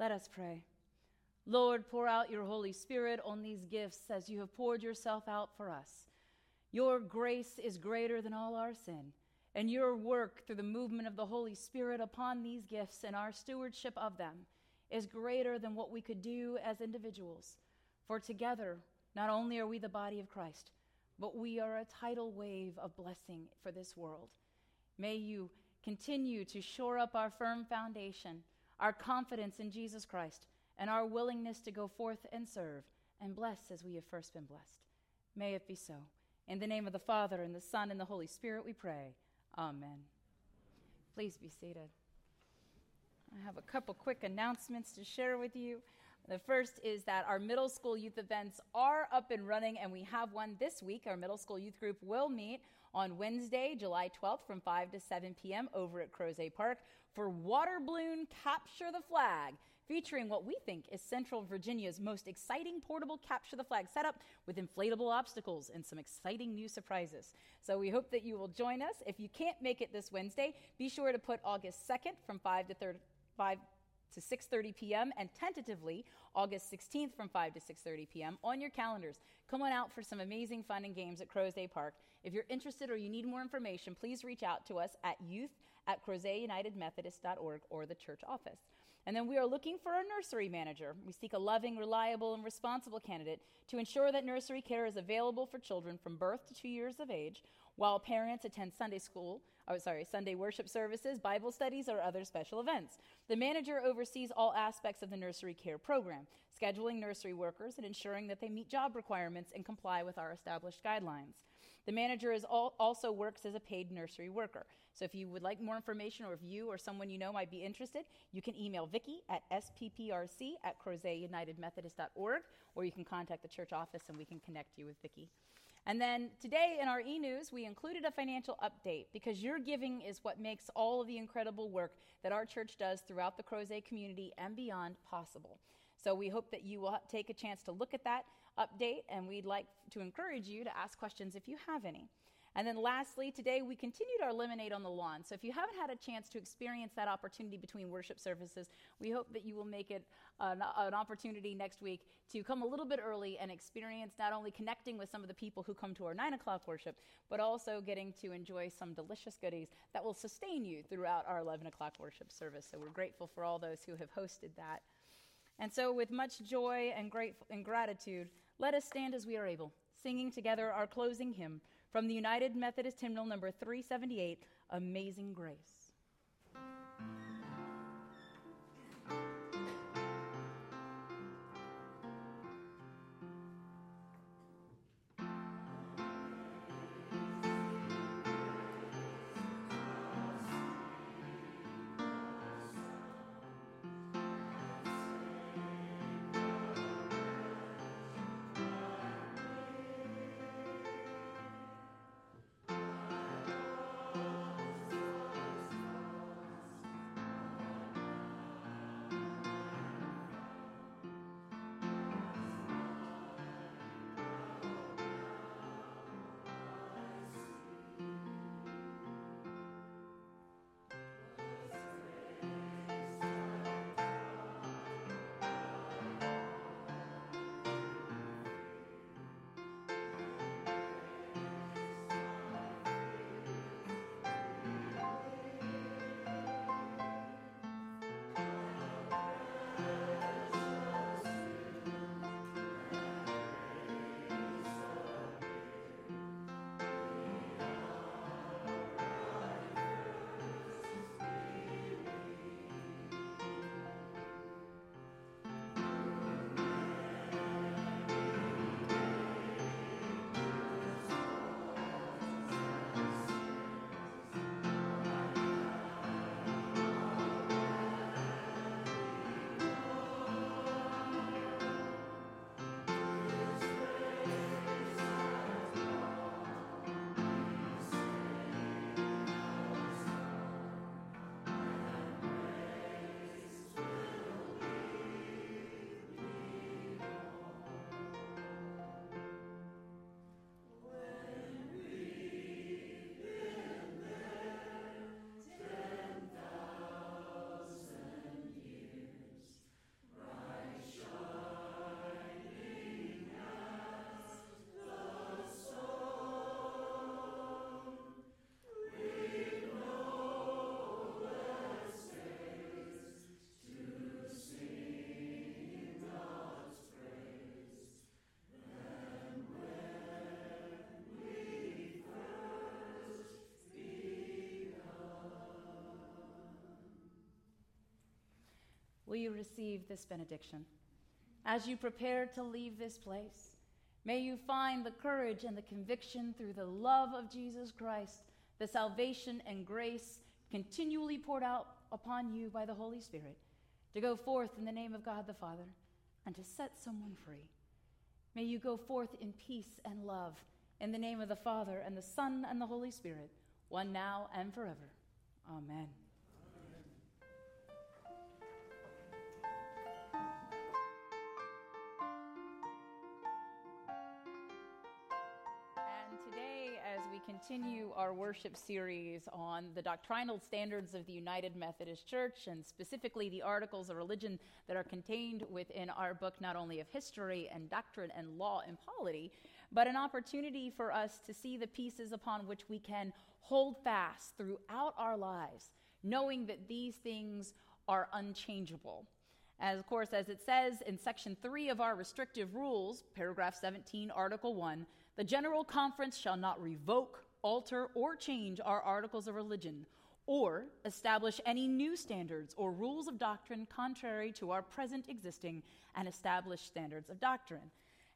Let us pray. Lord, pour out your Holy Spirit on these gifts as you have poured yourself out for us. Your grace is greater than all our sin, and your work through the movement of the Holy Spirit upon these gifts and our stewardship of them is greater than what we could do as individuals. For together, not only are we the body of Christ, but we are a tidal wave of blessing for this world. May you continue to shore up our firm foundation our confidence in Jesus Christ, and our willingness to go forth and serve and bless as we have first been blessed. May it be so. In the name of the Father, and the Son, and the Holy Spirit, we pray. Amen. Please be seated. I have a couple quick announcements to share with you. The first is that our middle school youth events are up and running, and we have one this week. Our middle school youth group will meet on Wednesday, July 12th from 5 to 7 p.m. over at Crozet Park for Water Balloon Capture the Flag, featuring what we think is Central Virginia's most exciting portable Capture the Flag setup with inflatable obstacles and some exciting new surprises. So we hope that you will join us. If you can't make it this Wednesday, be sure to put August 2nd from 5 to 30, 5 to 6:30 p.m. and tentatively August 16th from 5 to 6:30 p.m. on your calendars. Come on out for some amazing fun and games at Crozet Park. If you're interested or you need more information, please reach out to us at youth at crozetunitedmethodist.org or the church office. And then we are looking for a nursery manager. We seek a loving, reliable, and responsible candidate to ensure that nursery care is available for children from birth to two years of age while parents attend Sunday school, oh, sorry, Sunday worship services, Bible studies, or other special events. The manager oversees all aspects of the nursery care program, scheduling nursery workers and ensuring that they meet job requirements and comply with our established guidelines. The manager all, also works as a paid nursery worker. So if you would like more information or if you or someone you know might be interested, you can email Vicki at spprc at crozetunitedmethodist.org or you can contact the church office and we can connect you with Vicki. And then today in our e news, we included a financial update because your giving is what makes all of the incredible work that our church does throughout the Crozet community and beyond possible. So we hope that you will take a chance to look at that update, and we'd like to encourage you to ask questions if you have any. And then lastly, today we continued our Lemonade on the Lawn. So if you haven't had a chance to experience that opportunity between worship services, we hope that you will make it an, an, opportunity next week to come a little bit early and experience not only connecting with some of the people who come to our 9 o'clock worship, but also getting to enjoy some delicious goodies that will sustain you throughout our 11 o'clock worship service. So we're grateful for all those who have hosted that. And so, with much joy and, grateful, and gratitude, let us stand as we are able, singing together our closing hymn from the United Methodist Hymnal number 378, Amazing Grace. Will you receive this benediction? As you prepare to leave this place, may you find the courage and the conviction through the love of Jesus Christ, the salvation and grace continually poured out upon you by the Holy Spirit to go forth in the name of God the Father and to set someone free. May you go forth in peace and love in the name of the Father and the Son and the Holy Spirit, one now and forever. Amen. Continue our worship series on the doctrinal standards of the United Methodist Church and specifically the articles of religion that are contained within our book, not only of history and doctrine and law and polity, but an opportunity for us to see the pieces upon which we can hold fast throughout our lives, knowing that these things are unchangeable. As, of course, as it says in section 3 of our restrictive rules, paragraph 17, article 1, the General Conference shall not revoke, alter, or change our articles of religion, or establish any new standards or rules of doctrine contrary to our present existing and established standards of doctrine.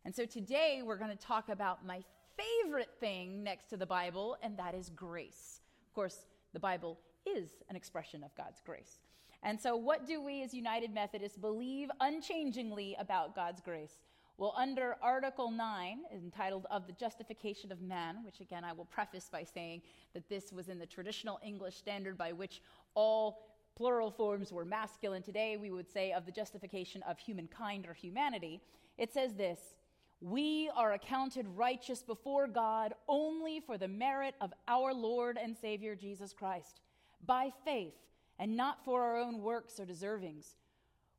And so today we're going to talk about my favorite thing next to the Bible, and that is grace. Of course, the Bible is an expression of God's grace. And so, what do we as United Methodists believe unchangingly about God's grace? Well, under Article 9, entitled Of the Justification of Man, which again I will preface by saying that this was in the traditional English standard by which all plural forms were masculine. Today we would say of the justification of humankind or humanity. It says this We are accounted righteous before God only for the merit of our Lord and Savior Jesus Christ, by faith, and not for our own works or deservings.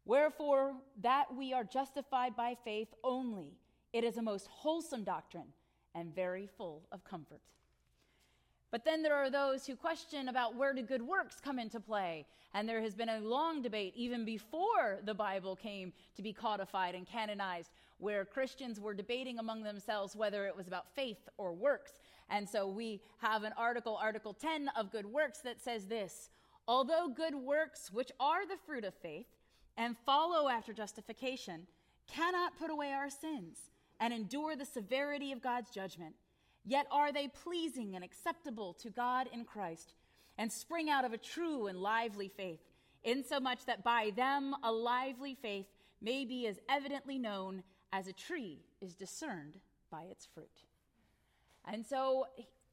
Wherefore, that we are justified by faith only. It is a most wholesome doctrine and very full of comfort. But then there are those who question about where do good works come into play. And there has been a long debate, even before the Bible came to be codified and canonized, where Christians were debating among themselves whether it was about faith or works. And so we have an article, Article 10 of Good Works, that says this Although good works, which are the fruit of faith, and follow after justification cannot put away our sins and endure the severity of God's judgment. Yet are they pleasing and acceptable to God in Christ and spring out of a true and lively faith, insomuch that by them a lively faith may be as evidently known as a tree is discerned by its fruit. And so,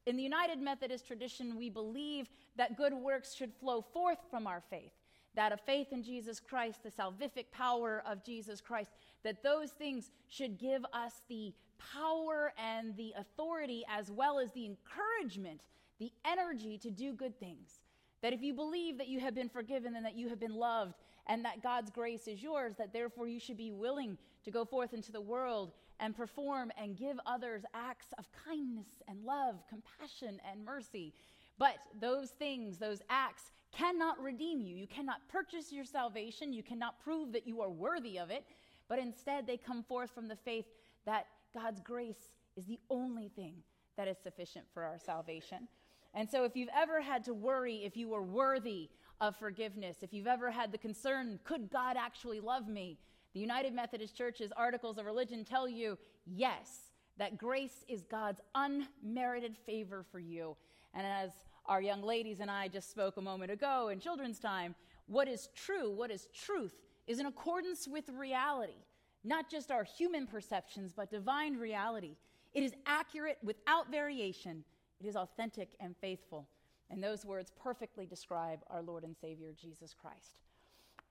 in the United Methodist tradition, we believe that good works should flow forth from our faith that of faith in Jesus Christ, the salvific power of Jesus Christ, that those things should give us the power and the authority as well as the encouragement, the energy to do good things. That if you believe that you have been forgiven and that you have been loved and that God's grace is yours, that therefore you should be willing to go forth into the world and perform and give others acts of kindness and love, compassion and mercy. But those things, those acts, cannot redeem you. You cannot purchase your salvation. You cannot prove that you are worthy of it. But instead, they come forth from the faith that God's grace is the only thing that is sufficient for our salvation. And so, if you've ever had to worry if you were worthy of forgiveness, if you've ever had the concern, could God actually love me? The United Methodist Church's articles of religion tell you yes, that grace is God's unmerited favor for you. And as our young ladies and I just spoke a moment ago in children's time, what is true, what is truth, is in accordance with reality, not just our human perceptions, but divine reality. It is accurate without variation, it is authentic and faithful. And those words perfectly describe our Lord and Savior, Jesus Christ.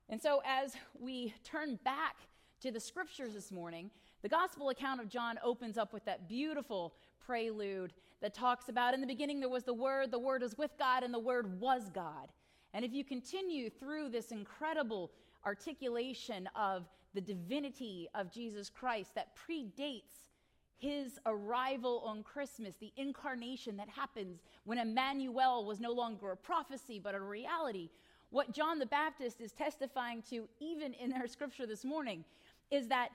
And so, as we turn back to the scriptures this morning, the gospel account of John opens up with that beautiful prelude that talks about in the beginning there was the Word, the Word was with God, and the Word was God. And if you continue through this incredible articulation of the divinity of Jesus Christ that predates his arrival on Christmas, the incarnation that happens when Emmanuel was no longer a prophecy but a reality, what John the Baptist is testifying to, even in our scripture this morning, is that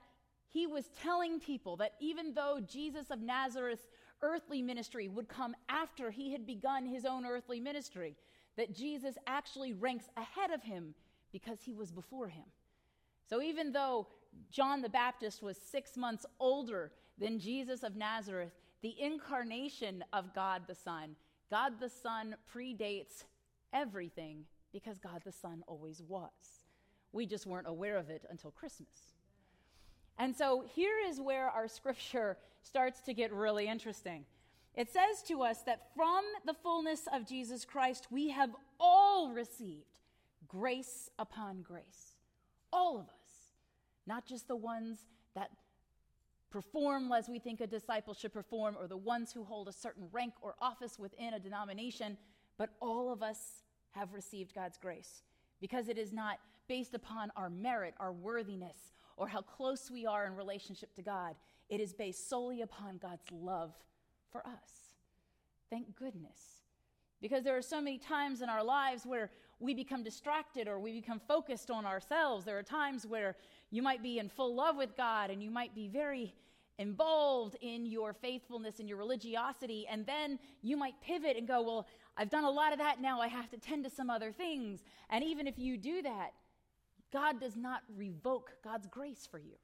he was telling people that even though Jesus of Nazareth's earthly ministry would come after he had begun his own earthly ministry, that Jesus actually ranks ahead of him because he was before him. So even though John the Baptist was six months older than Jesus of Nazareth, the incarnation of God the Son, God the Son predates everything because God the Son always was. We just weren't aware of it until Christmas. And so here is where our scripture starts to get really interesting. It says to us that from the fullness of Jesus Christ, we have all received grace upon grace. All of us, not just the ones that perform as we think a disciple should perform or the ones who hold a certain rank or office within a denomination, but all of us have received God's grace because it is not based upon our merit, our worthiness, or how close we are in relationship to God. It is based solely upon God's love for us. Thank goodness. Because there are so many times in our lives where we become distracted or we become focused on ourselves. There are times where you might be in full love with God and you might be very involved in your faithfulness and your religiosity, and then you might pivot and go, Well, I've done a lot of that now, I have to tend to some other things. And even if you do that, God does not revoke God's grace for you.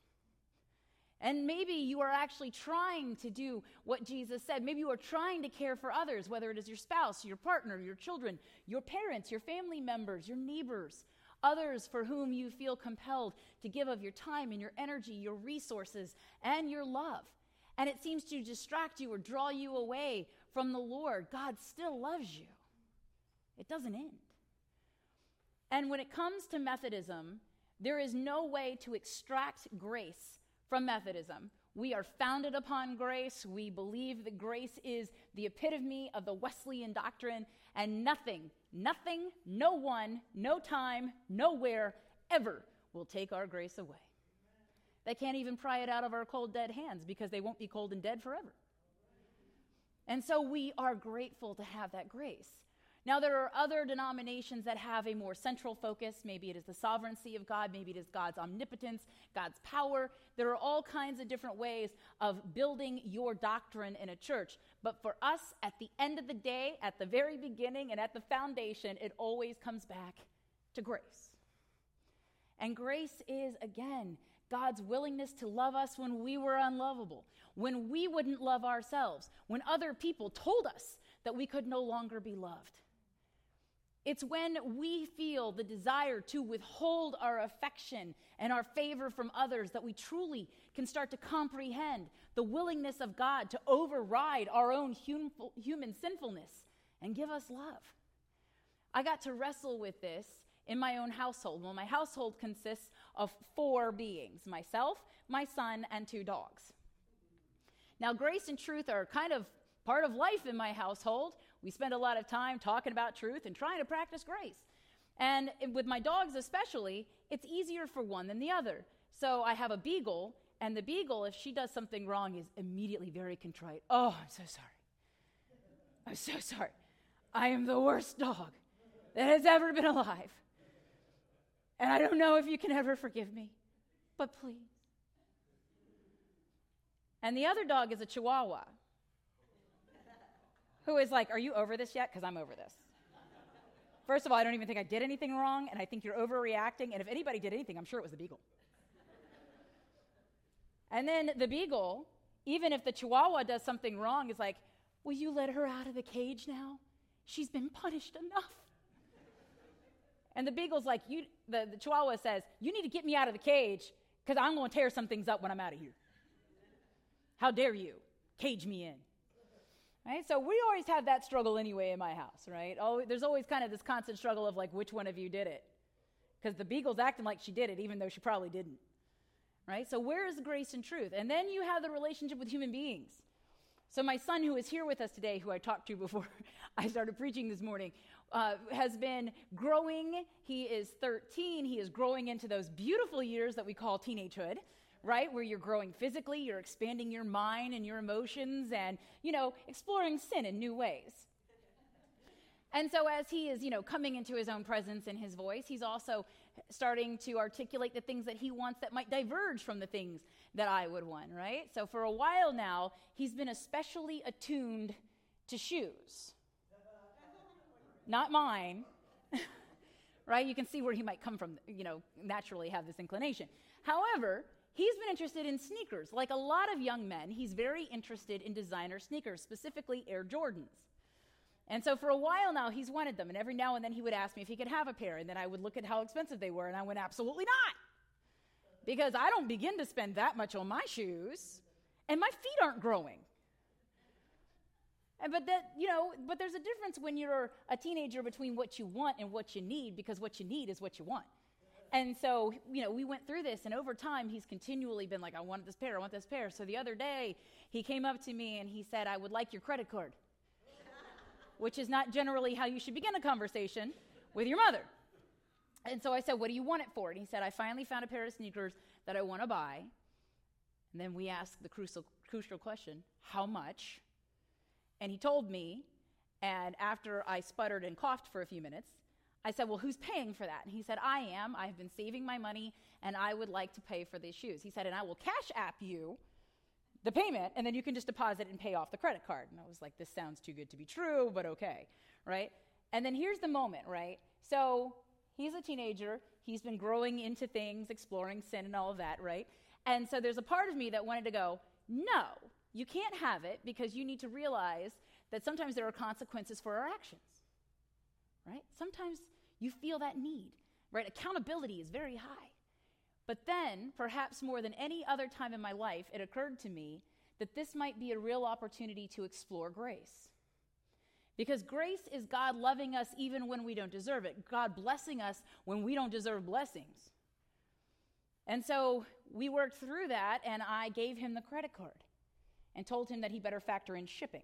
And maybe you are actually trying to do what Jesus said. Maybe you are trying to care for others, whether it is your spouse, your partner, your children, your parents, your family members, your neighbors, others for whom you feel compelled to give of your time and your energy, your resources, and your love. And it seems to distract you or draw you away from the Lord. God still loves you, it doesn't end. And when it comes to Methodism, there is no way to extract grace from Methodism. We are founded upon grace. We believe that grace is the epitome of the Wesleyan doctrine, and nothing, nothing, no one, no time, nowhere ever will take our grace away. They can't even pry it out of our cold, dead hands because they won't be cold and dead forever. And so we are grateful to have that grace. Now, there are other denominations that have a more central focus. Maybe it is the sovereignty of God, maybe it is God's omnipotence, God's power. There are all kinds of different ways of building your doctrine in a church. But for us, at the end of the day, at the very beginning, and at the foundation, it always comes back to grace. And grace is, again, God's willingness to love us when we were unlovable, when we wouldn't love ourselves, when other people told us that we could no longer be loved. It's when we feel the desire to withhold our affection and our favor from others that we truly can start to comprehend the willingness of God to override our own human sinfulness and give us love. I got to wrestle with this in my own household. Well, my household consists of four beings myself, my son, and two dogs. Now, grace and truth are kind of part of life in my household. We spend a lot of time talking about truth and trying to practice grace. And with my dogs, especially, it's easier for one than the other. So I have a beagle, and the beagle, if she does something wrong, is immediately very contrite. Oh, I'm so sorry. I'm so sorry. I am the worst dog that has ever been alive. And I don't know if you can ever forgive me, but please. And the other dog is a chihuahua who is like, Are you over this yet? Because I'm over this. First of all, I don't even think I did anything wrong, and I think you're overreacting. And if anybody did anything, I'm sure it was the beagle. And then the beagle, even if the chihuahua does something wrong, is like, Will you let her out of the cage now? She's been punished enough. And the beagle's like, you, the, the chihuahua says, You need to get me out of the cage because I'm going to tear some things up when I'm out of here. How dare you cage me in? Right? So we always have that struggle anyway in my house, right? Oh, there's always kind of this constant struggle of like, which one of you did it? Because the beagle's acting like she did it, even though she probably didn't. Right? So where is grace and truth? And then you have the relationship with human beings. So my son, who is here with us today, who I talked to before I started preaching this morning, uh, has been growing. He is 13. He is growing into those beautiful years that we call teenagehood right? Where you're growing physically, you're expanding your mind and your emotions and, you know, exploring sin in new ways. And so as he is, you know, coming into his own presence and his voice, he's also starting to articulate the things that he wants that might diverge from the things that I would want, right? So for a while now, he's been especially attuned to shoes. Not mine. right? You can see where he might come from, you know, naturally have this inclination. However, He's been interested in sneakers. Like a lot of young men, he's very interested in designer sneakers, specifically Air Jordans. And so for a while now, he's wanted them. And every now and then he would ask me if he could have a pair. And then I would look at how expensive they were. And I went, absolutely not. Because I don't begin to spend that much on my shoes. And my feet aren't growing. And but that, you know, but there's a difference when you're a teenager between what you want and what you need, because what you need is what you want. And so, you know, we went through this, and over time, he's continually been like, I want this pair, I want this pair. So the other day, he came up to me and he said, I would like your credit card which is not generally how you should begin a conversation with your mother. And so I said, What do you want it for? And he said, I finally found a pair of sneakers that I want to buy. And then we asked the crucial, crucial question, How much? And he told me, and after I sputtered and coughed for a few minutes, I said, Well, who's paying for that? And he said, I am. I've been saving my money, and I would like to pay for these shoes. He said, And I will cash app you the payment, and then you can just deposit and pay off the credit card. And I was like, this sounds too good to be true, but okay, right? And then here's the moment, right? So he's a teenager. He's been growing into things, exploring sin and all of that, right? And so there's a part of me that wanted to go, no, you can't have it because you need to realize that sometimes there are consequences for our actions, right? Sometimes you feel that need, right? Accountability is very high. But then, perhaps more than any other time in my life, it occurred to me that this might be a real opportunity to explore grace. Because grace is God loving us even when we don't deserve it, God blessing us when we don't deserve blessings. And so we worked through that, and I gave him the credit card and told him that he better factor in shipping.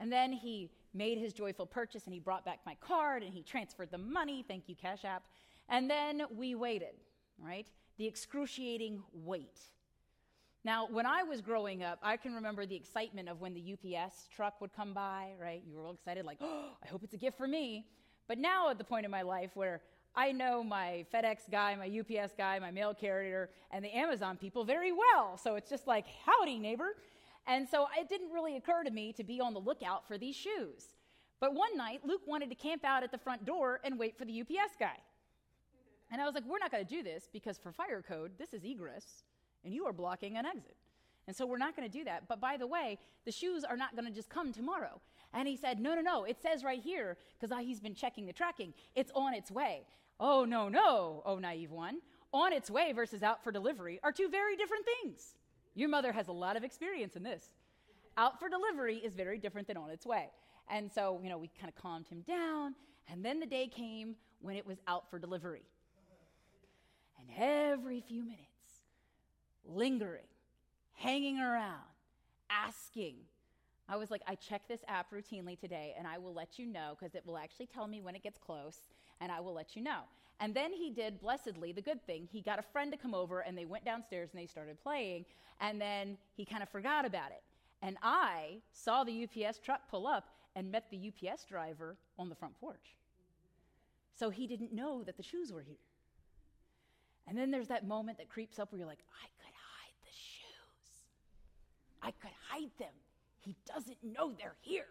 And then he made his joyful purchase and he brought back my card and he transferred the money. Thank you, Cash App. And then we waited right? The excruciating wait. Now, when I was growing up, I can remember the excitement of when the UPS truck would come by, right? You were all excited, like, oh, I hope it's a gift for me. But now, at the point in my life where I know my FedEx guy, my UPS guy, my mail carrier, and the Amazon people very well. So it's just like, howdy, neighbor. And so it didn't really occur to me to be on the lookout for these shoes. But one night, Luke wanted to camp out at the front door and wait for the UPS guy. And I was like, we're not going to do this because for fire code, this is egress, and you are blocking an exit. And so we're not going to do that. But by the way, the shoes are not going to just come tomorrow. And he said, no, no, no. It says right here, because he's been checking the tracking, it's on its way. Oh, no, no, oh, naive one. On its way versus out for delivery are two very different things. Your mother has a lot of experience in this. Out for delivery is very different than on its way. And so, you know, we kind of calmed him down. And then the day came when it was out for delivery. And every few minutes, lingering, hanging around, asking. I was like, I check this app routinely today, and I will let you know because it will actually tell me when it gets close, and I will let you know. And then he did, blessedly, the good thing. He got a friend to come over, and they went downstairs and they started playing, and then he kind of forgot about it. And I saw the UPS truck pull up and met the UPS driver on the front porch. So he didn't know that the shoes were here. And then there's that moment that creeps up where you're like, I could hide the shoes. I could hide them. He doesn't know they're here.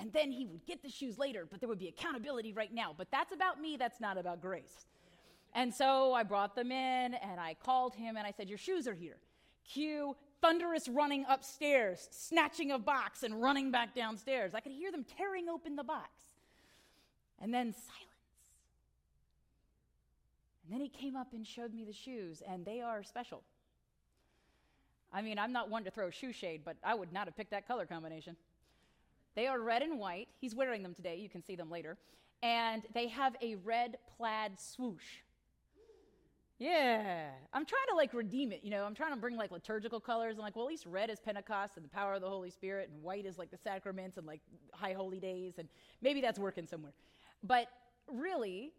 And then he would get the shoes later, but there would be accountability right now. But that's about me, that's not about grace. And so I brought them in and I called him and I said, Your shoes are here. Cue thunderous running upstairs, snatching a box and running back downstairs. I could hear them tearing open the box. And then silence. And then he came up and showed me the shoes, and they are special. I mean, I'm not one to throw shoe shade, but I would not have picked that color combination. They are red and white. He's wearing them today. You can see them later. And they have a red plaid swoosh. Yeah. I'm trying to like redeem it, you know. I'm trying to bring like liturgical colors and like, well, at least red is Pentecost and the power of the Holy Spirit, and white is like the sacraments and like high holy days, and maybe that's working somewhere. But really,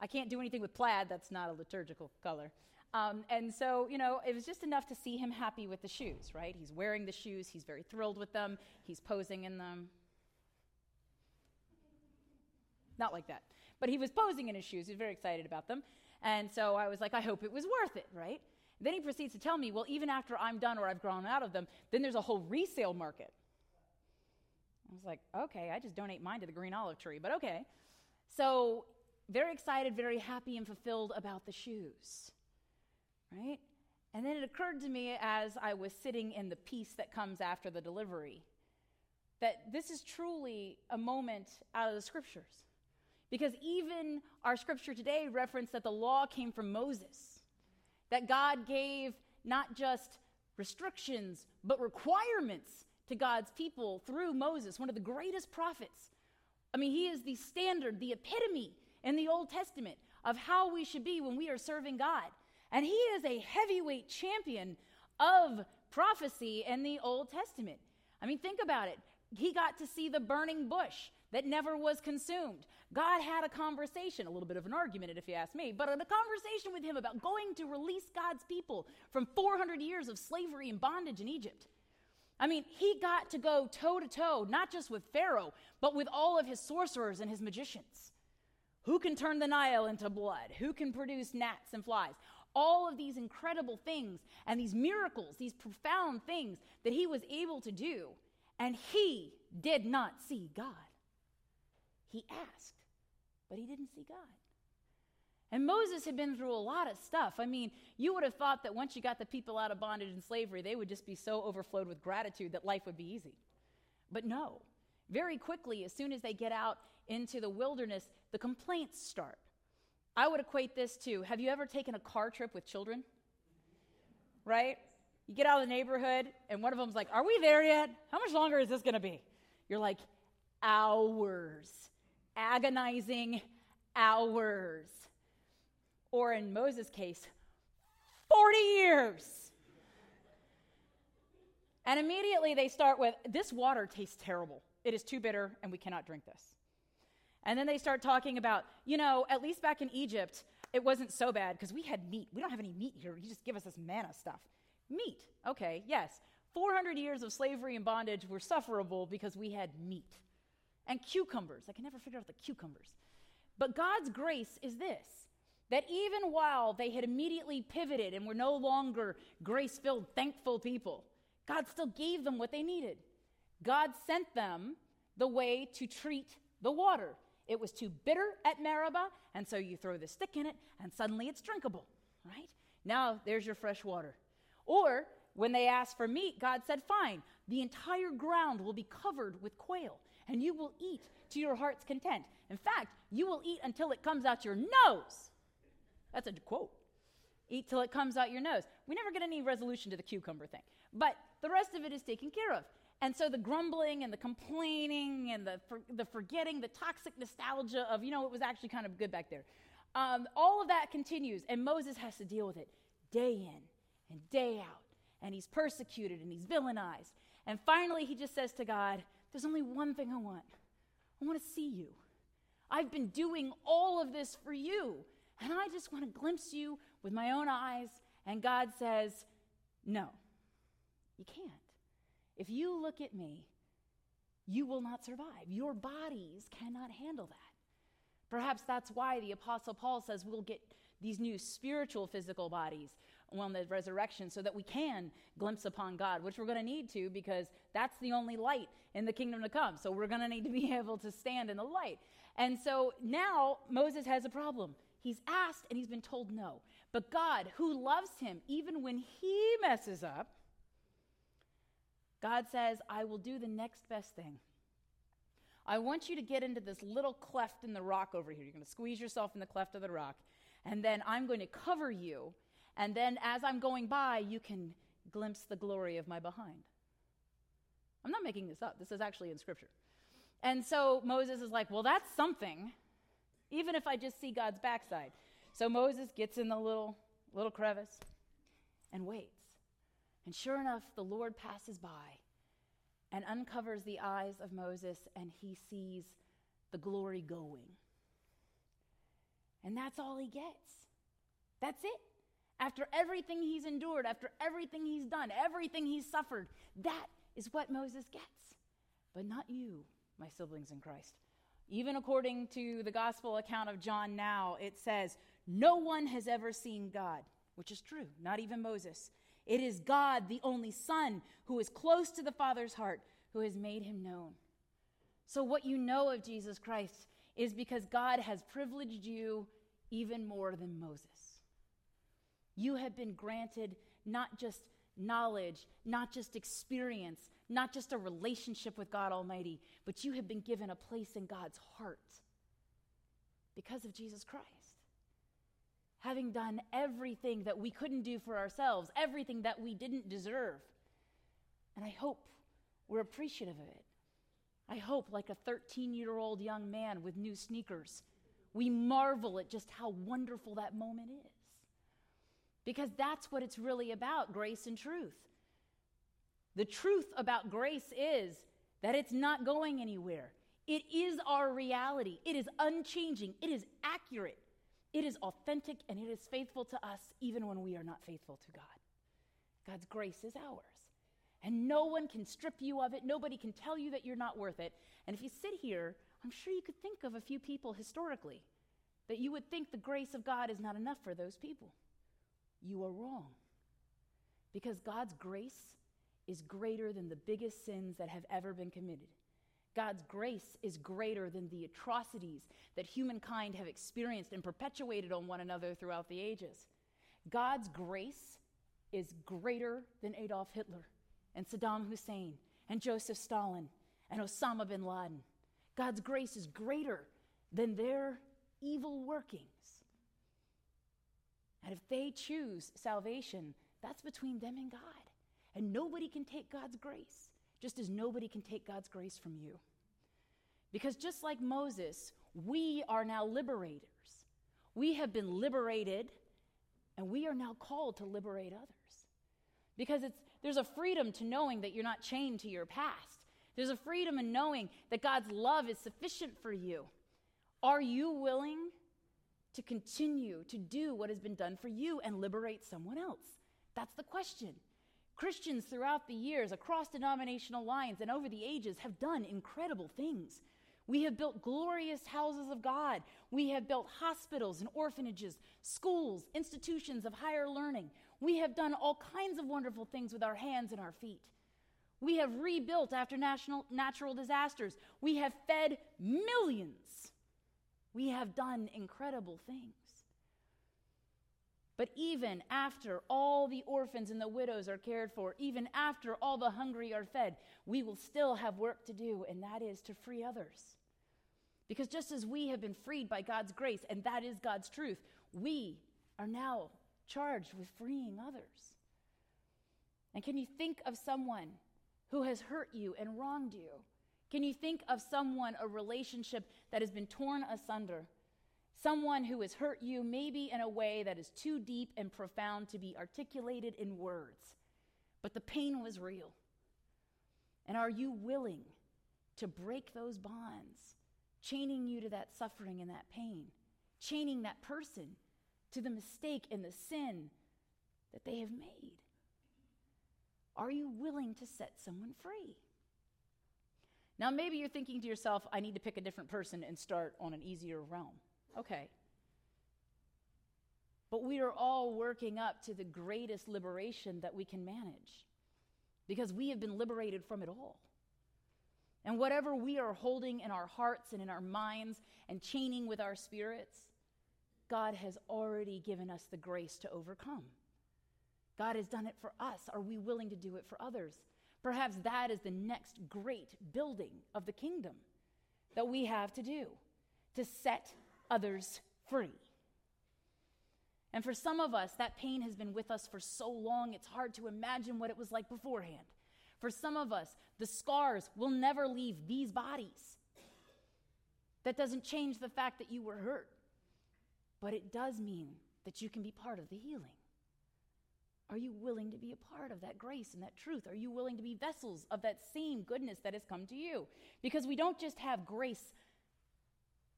I can't do anything with plaid, that's not a liturgical color. Um, and so, you know, it was just enough to see him happy with the shoes, right? He's wearing the shoes, he's very thrilled with them, he's posing in them. Not like that. But he was posing in his shoes, he was very excited about them. And so I was like, I hope it was worth it, right? Then he proceeds to tell me, well, even after I'm done or I've grown out of them, then there's a whole resale market. I was like, okay, I just donate mine to the green olive tree, but okay. So very excited, very happy, and fulfilled about the shoes. Right? And then it occurred to me as I was sitting in the peace that comes after the delivery that this is truly a moment out of the scriptures. Because even our scripture today referenced that the law came from Moses, that God gave not just restrictions, but requirements to God's people through Moses, one of the greatest prophets. I mean, he is the standard, the epitome in the Old Testament of how we should be when we are serving God. And he is a heavyweight champion of prophecy in the Old Testament. I mean, think about it. He got to see the burning bush that never was consumed. God had a conversation, a little bit of an argument, if you ask me, but a conversation with him about going to release God's people from 400 years of slavery and bondage in Egypt. I mean, he got to go toe to toe, not just with Pharaoh, but with all of his sorcerers and his magicians. Who can turn the Nile into blood? Who can produce gnats and flies? All of these incredible things and these miracles, these profound things that he was able to do. And he did not see God. He asked, but he didn't see God. And Moses had been through a lot of stuff. I mean, you would have thought that once you got the people out of bondage and slavery, they would just be so overflowed with gratitude that life would be easy. But no. Very quickly, as soon as they get out into the wilderness, the complaints start. I would equate this to have you ever taken a car trip with children? Right? You get out of the neighborhood, and one of them's like, Are we there yet? How much longer is this going to be? You're like, Hours. Agonizing hours or in Moses' case, 40 years. And immediately they start with, This water tastes terrible. It is too bitter, and we cannot drink this. And then they start talking about, you know, at least back in Egypt, it wasn't so bad because we had meat. We don't have any meat here. You just give us this manna stuff. Meat, okay, yes. 400 years of slavery and bondage were sufferable because we had meat. And cucumbers. I can never figure out the cucumbers. But God's grace is this that even while they had immediately pivoted and were no longer grace filled, thankful people, God still gave them what they needed. God sent them the way to treat the water. It was too bitter at Meribah, and so you throw the stick in it, and suddenly it's drinkable, right? Now there's your fresh water. Or when they asked for meat, God said, Fine, the entire ground will be covered with quail, and you will eat to your heart's content. In fact, you will eat until it comes out your nose. That's a quote. Eat till it comes out your nose. We never get any resolution to the cucumber thing, but the rest of it is taken care of. And so the grumbling and the complaining and the, for, the forgetting, the toxic nostalgia of, you know, it was actually kind of good back there. Um, all of that continues, and Moses has to deal with it day in and day out. And he's persecuted and he's villainized. And finally, he just says to God, There's only one thing I want I want to see you. I've been doing all of this for you. And I just want to glimpse you with my own eyes. And God says, No, you can't. If you look at me, you will not survive. Your bodies cannot handle that. Perhaps that's why the Apostle Paul says we'll get these new spiritual physical bodies on the resurrection so that we can glimpse upon God, which we're going to need to because that's the only light in the kingdom to come. So we're going to need to be able to stand in the light. And so now Moses has a problem. He's asked and he's been told no. But God, who loves him, even when he messes up, God says, I will do the next best thing. I want you to get into this little cleft in the rock over here. You're going to squeeze yourself in the cleft of the rock, and then I'm going to cover you. And then as I'm going by, you can glimpse the glory of my behind. I'm not making this up. This is actually in Scripture. And so Moses is like, Well, that's something even if I just see God's backside. So Moses gets in the little, little crevice and waits. And sure enough, the Lord passes by and uncovers the eyes of Moses, and he sees the glory going. And that's all he gets. That's it. After everything he's endured, after everything he's done, everything he's suffered, that is what Moses gets. But not you, my siblings in Christ. Even according to the gospel account of John now, it says, No one has ever seen God, which is true, not even Moses. It is God, the only Son, who is close to the Father's heart, who has made him known. So, what you know of Jesus Christ is because God has privileged you even more than Moses. You have been granted not just knowledge, not just experience, not just a relationship with God Almighty, but you have been given a place in God's heart because of Jesus Christ. Having done everything that we couldn't do for ourselves, everything that we didn't deserve. And I hope we're appreciative of it. I hope, like a 13 year old young man with new sneakers, we marvel at just how wonderful that moment is. Because that's what it's really about grace and truth. The truth about grace is that it's not going anywhere. It is our reality. It is unchanging. It is accurate. It is authentic and it is faithful to us even when we are not faithful to God. God's grace is ours. And no one can strip you of it. Nobody can tell you that you're not worth it. And if you sit here, I'm sure you could think of a few people historically that you would think the grace of God is not enough for those people. You are wrong. Because God's grace is greater than the biggest sins that have ever been committed. God's grace is greater than the atrocities that humankind have experienced and perpetuated on one another throughout the ages. God's grace is greater than Adolf Hitler and Saddam Hussein and Joseph Stalin and Osama bin Laden. God's grace is greater than their evil workings. And if they choose salvation, that's between them and God. And nobody can take God's grace, just as nobody can take God's grace from you. Because just like Moses, we are now liberators. We have been liberated, and we are now called to liberate others. Because it's, there's a freedom to knowing that you're not chained to your past. There's a freedom in knowing that God's love is sufficient for you. Are you willing to continue to do what has been done for you and liberate someone else? That's the question. Christians throughout the years, across denominational lines and over the ages, have done incredible things. We have built glorious houses of God. We have built hospitals and orphanages, schools, institutions of higher learning. We have done all kinds of wonderful things with our hands and our feet. We have rebuilt after national, natural disasters. We have fed millions. We have done incredible things. But even after all the orphans and the widows are cared for, even after all the hungry are fed, we will still have work to do, and that is to free others. Because just as we have been freed by God's grace, and that is God's truth, we are now charged with freeing others. And can you think of someone who has hurt you and wronged you? Can you think of someone, a relationship that has been torn asunder? Someone who has hurt you, maybe in a way that is too deep and profound to be articulated in words, but the pain was real. And are you willing to break those bonds, chaining you to that suffering and that pain, chaining that person to the mistake and the sin that they have made? Are you willing to set someone free? Now, maybe you're thinking to yourself, I need to pick a different person and start on an easier realm. Okay. But we are all working up to the greatest liberation that we can manage because we have been liberated from it all. And whatever we are holding in our hearts and in our minds and chaining with our spirits, God has already given us the grace to overcome. God has done it for us. Are we willing to do it for others? Perhaps that is the next great building of the kingdom that we have to do to set others free. And for some of us, that pain has been with us for so long, it's hard to imagine what it was like beforehand. For some of us, the scars will never leave these bodies. That doesn't change the fact that you were hurt, but it does mean that you can be part of the healing. Are you willing to be a part of that grace and that truth? Are you willing to be vessels of that same goodness that has come to you? Because we don't just have grace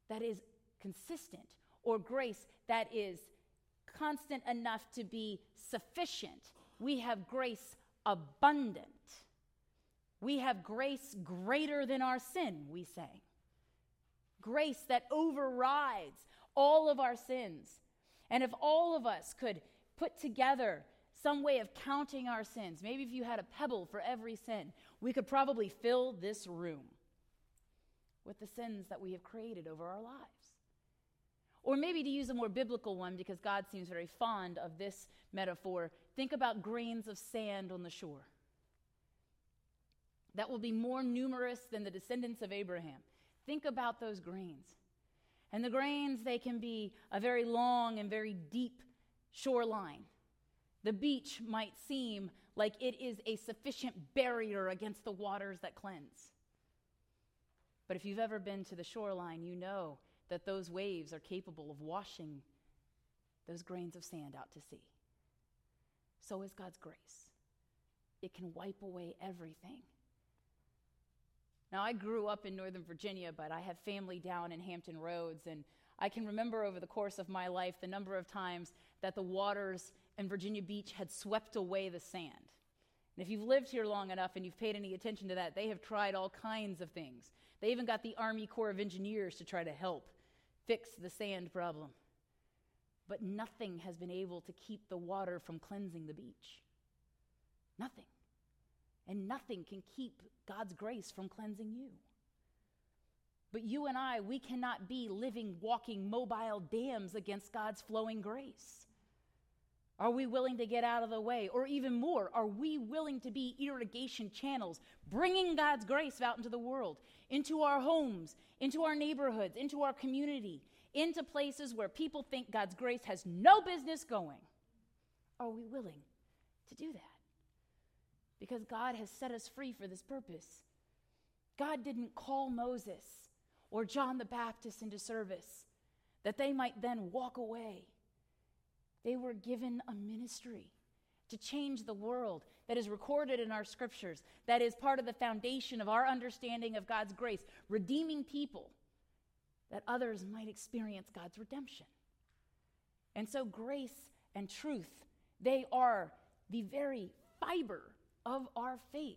that is consistent or grace that is constant enough to be sufficient. We have grace abundant. We have grace greater than our sin, we say. Grace that overrides all of our sins. And if all of us could put together some way of counting our sins. Maybe if you had a pebble for every sin, we could probably fill this room with the sins that we have created over our lives. Or maybe to use a more biblical one, because God seems very fond of this metaphor, think about grains of sand on the shore. That will be more numerous than the descendants of Abraham. Think about those grains. And the grains, they can be a very long and very deep shoreline. The beach might seem like it is a sufficient barrier against the waters that cleanse. But if you've ever been to the shoreline, you know that those waves are capable of washing those grains of sand out to sea. So is God's grace. It can wipe away everything. Now, I grew up in Northern Virginia, but I have family down in Hampton Roads, and I can remember over the course of my life the number of times that the waters in Virginia Beach had swept away the sand. And if you've lived here long enough and you've paid any attention to that, they have tried all kinds of things. They even got the Army Corps of Engineers to try to help fix the sand problem. But nothing has been able to keep the water from cleansing the beach. Nothing. And nothing can keep God's grace from cleansing you. But you and I, we cannot be living, walking, mobile dams against God's flowing grace. Are we willing to get out of the way? Or even more, are we willing to be irrigation channels, bringing God's grace out into the world, into our homes, into our neighborhoods, into our community, into places where people think God's grace has no business going? Are we willing to do that? Because God has set us free for this purpose. God didn't call Moses or John the Baptist into service that they might then walk away. They were given a ministry to change the world that is recorded in our scriptures, that is part of the foundation of our understanding of God's grace, redeeming people that others might experience God's redemption. And so, grace and truth, they are the very fiber of our faith.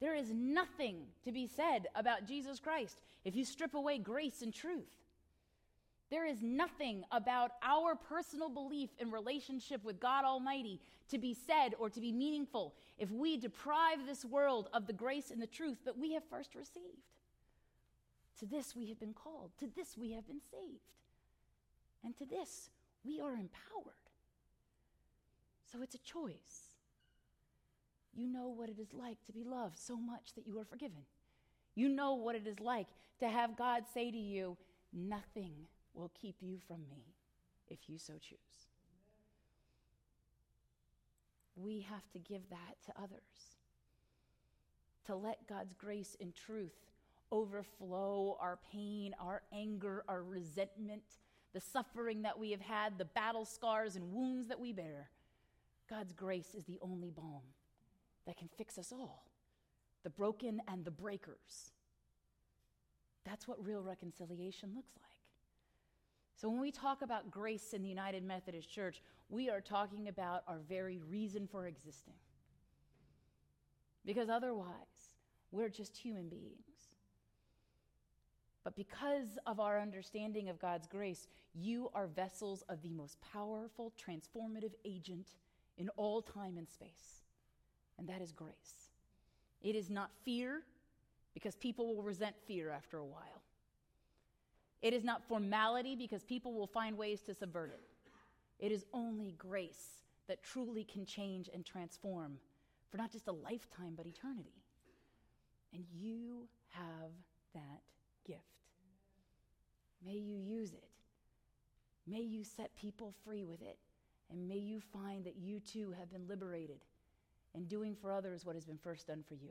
There is nothing to be said about Jesus Christ if you strip away grace and truth. There is nothing about our personal belief in relationship with God Almighty to be said or to be meaningful if we deprive this world of the grace and the truth that we have first received. To this we have been called, to this we have been saved, and to this we are empowered. So it's a choice. You know what it is like to be loved so much that you are forgiven. You know what it is like to have God say to you, Nothing will keep you from me if you so choose. We have to give that to others. To let God's grace and truth overflow our pain, our anger, our resentment, the suffering that we have had, the battle scars and wounds that we bear. God's grace is the only balm that can fix us all the broken and the breakers. That's what real reconciliation looks like. So, when we talk about grace in the United Methodist Church, we are talking about our very reason for existing. Because otherwise, we're just human beings. But because of our understanding of God's grace, you are vessels of the most powerful, transformative agent in all time and space, and that is grace. It is not fear, because people will resent fear after a while. It is not formality because people will find ways to subvert it. It is only grace that truly can change and transform for not just a lifetime, but eternity. And you have that gift. May you use it. May you set people free with it. And may you find that you too have been liberated in doing for others what has been first done for you,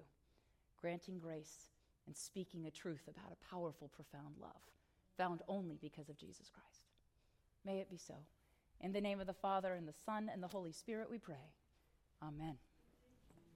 granting grace and speaking a truth about a powerful, profound love found only because of Jesus Christ. May it be so. In the name of the Father, and the Son, and the Holy Spirit, we pray. Amen.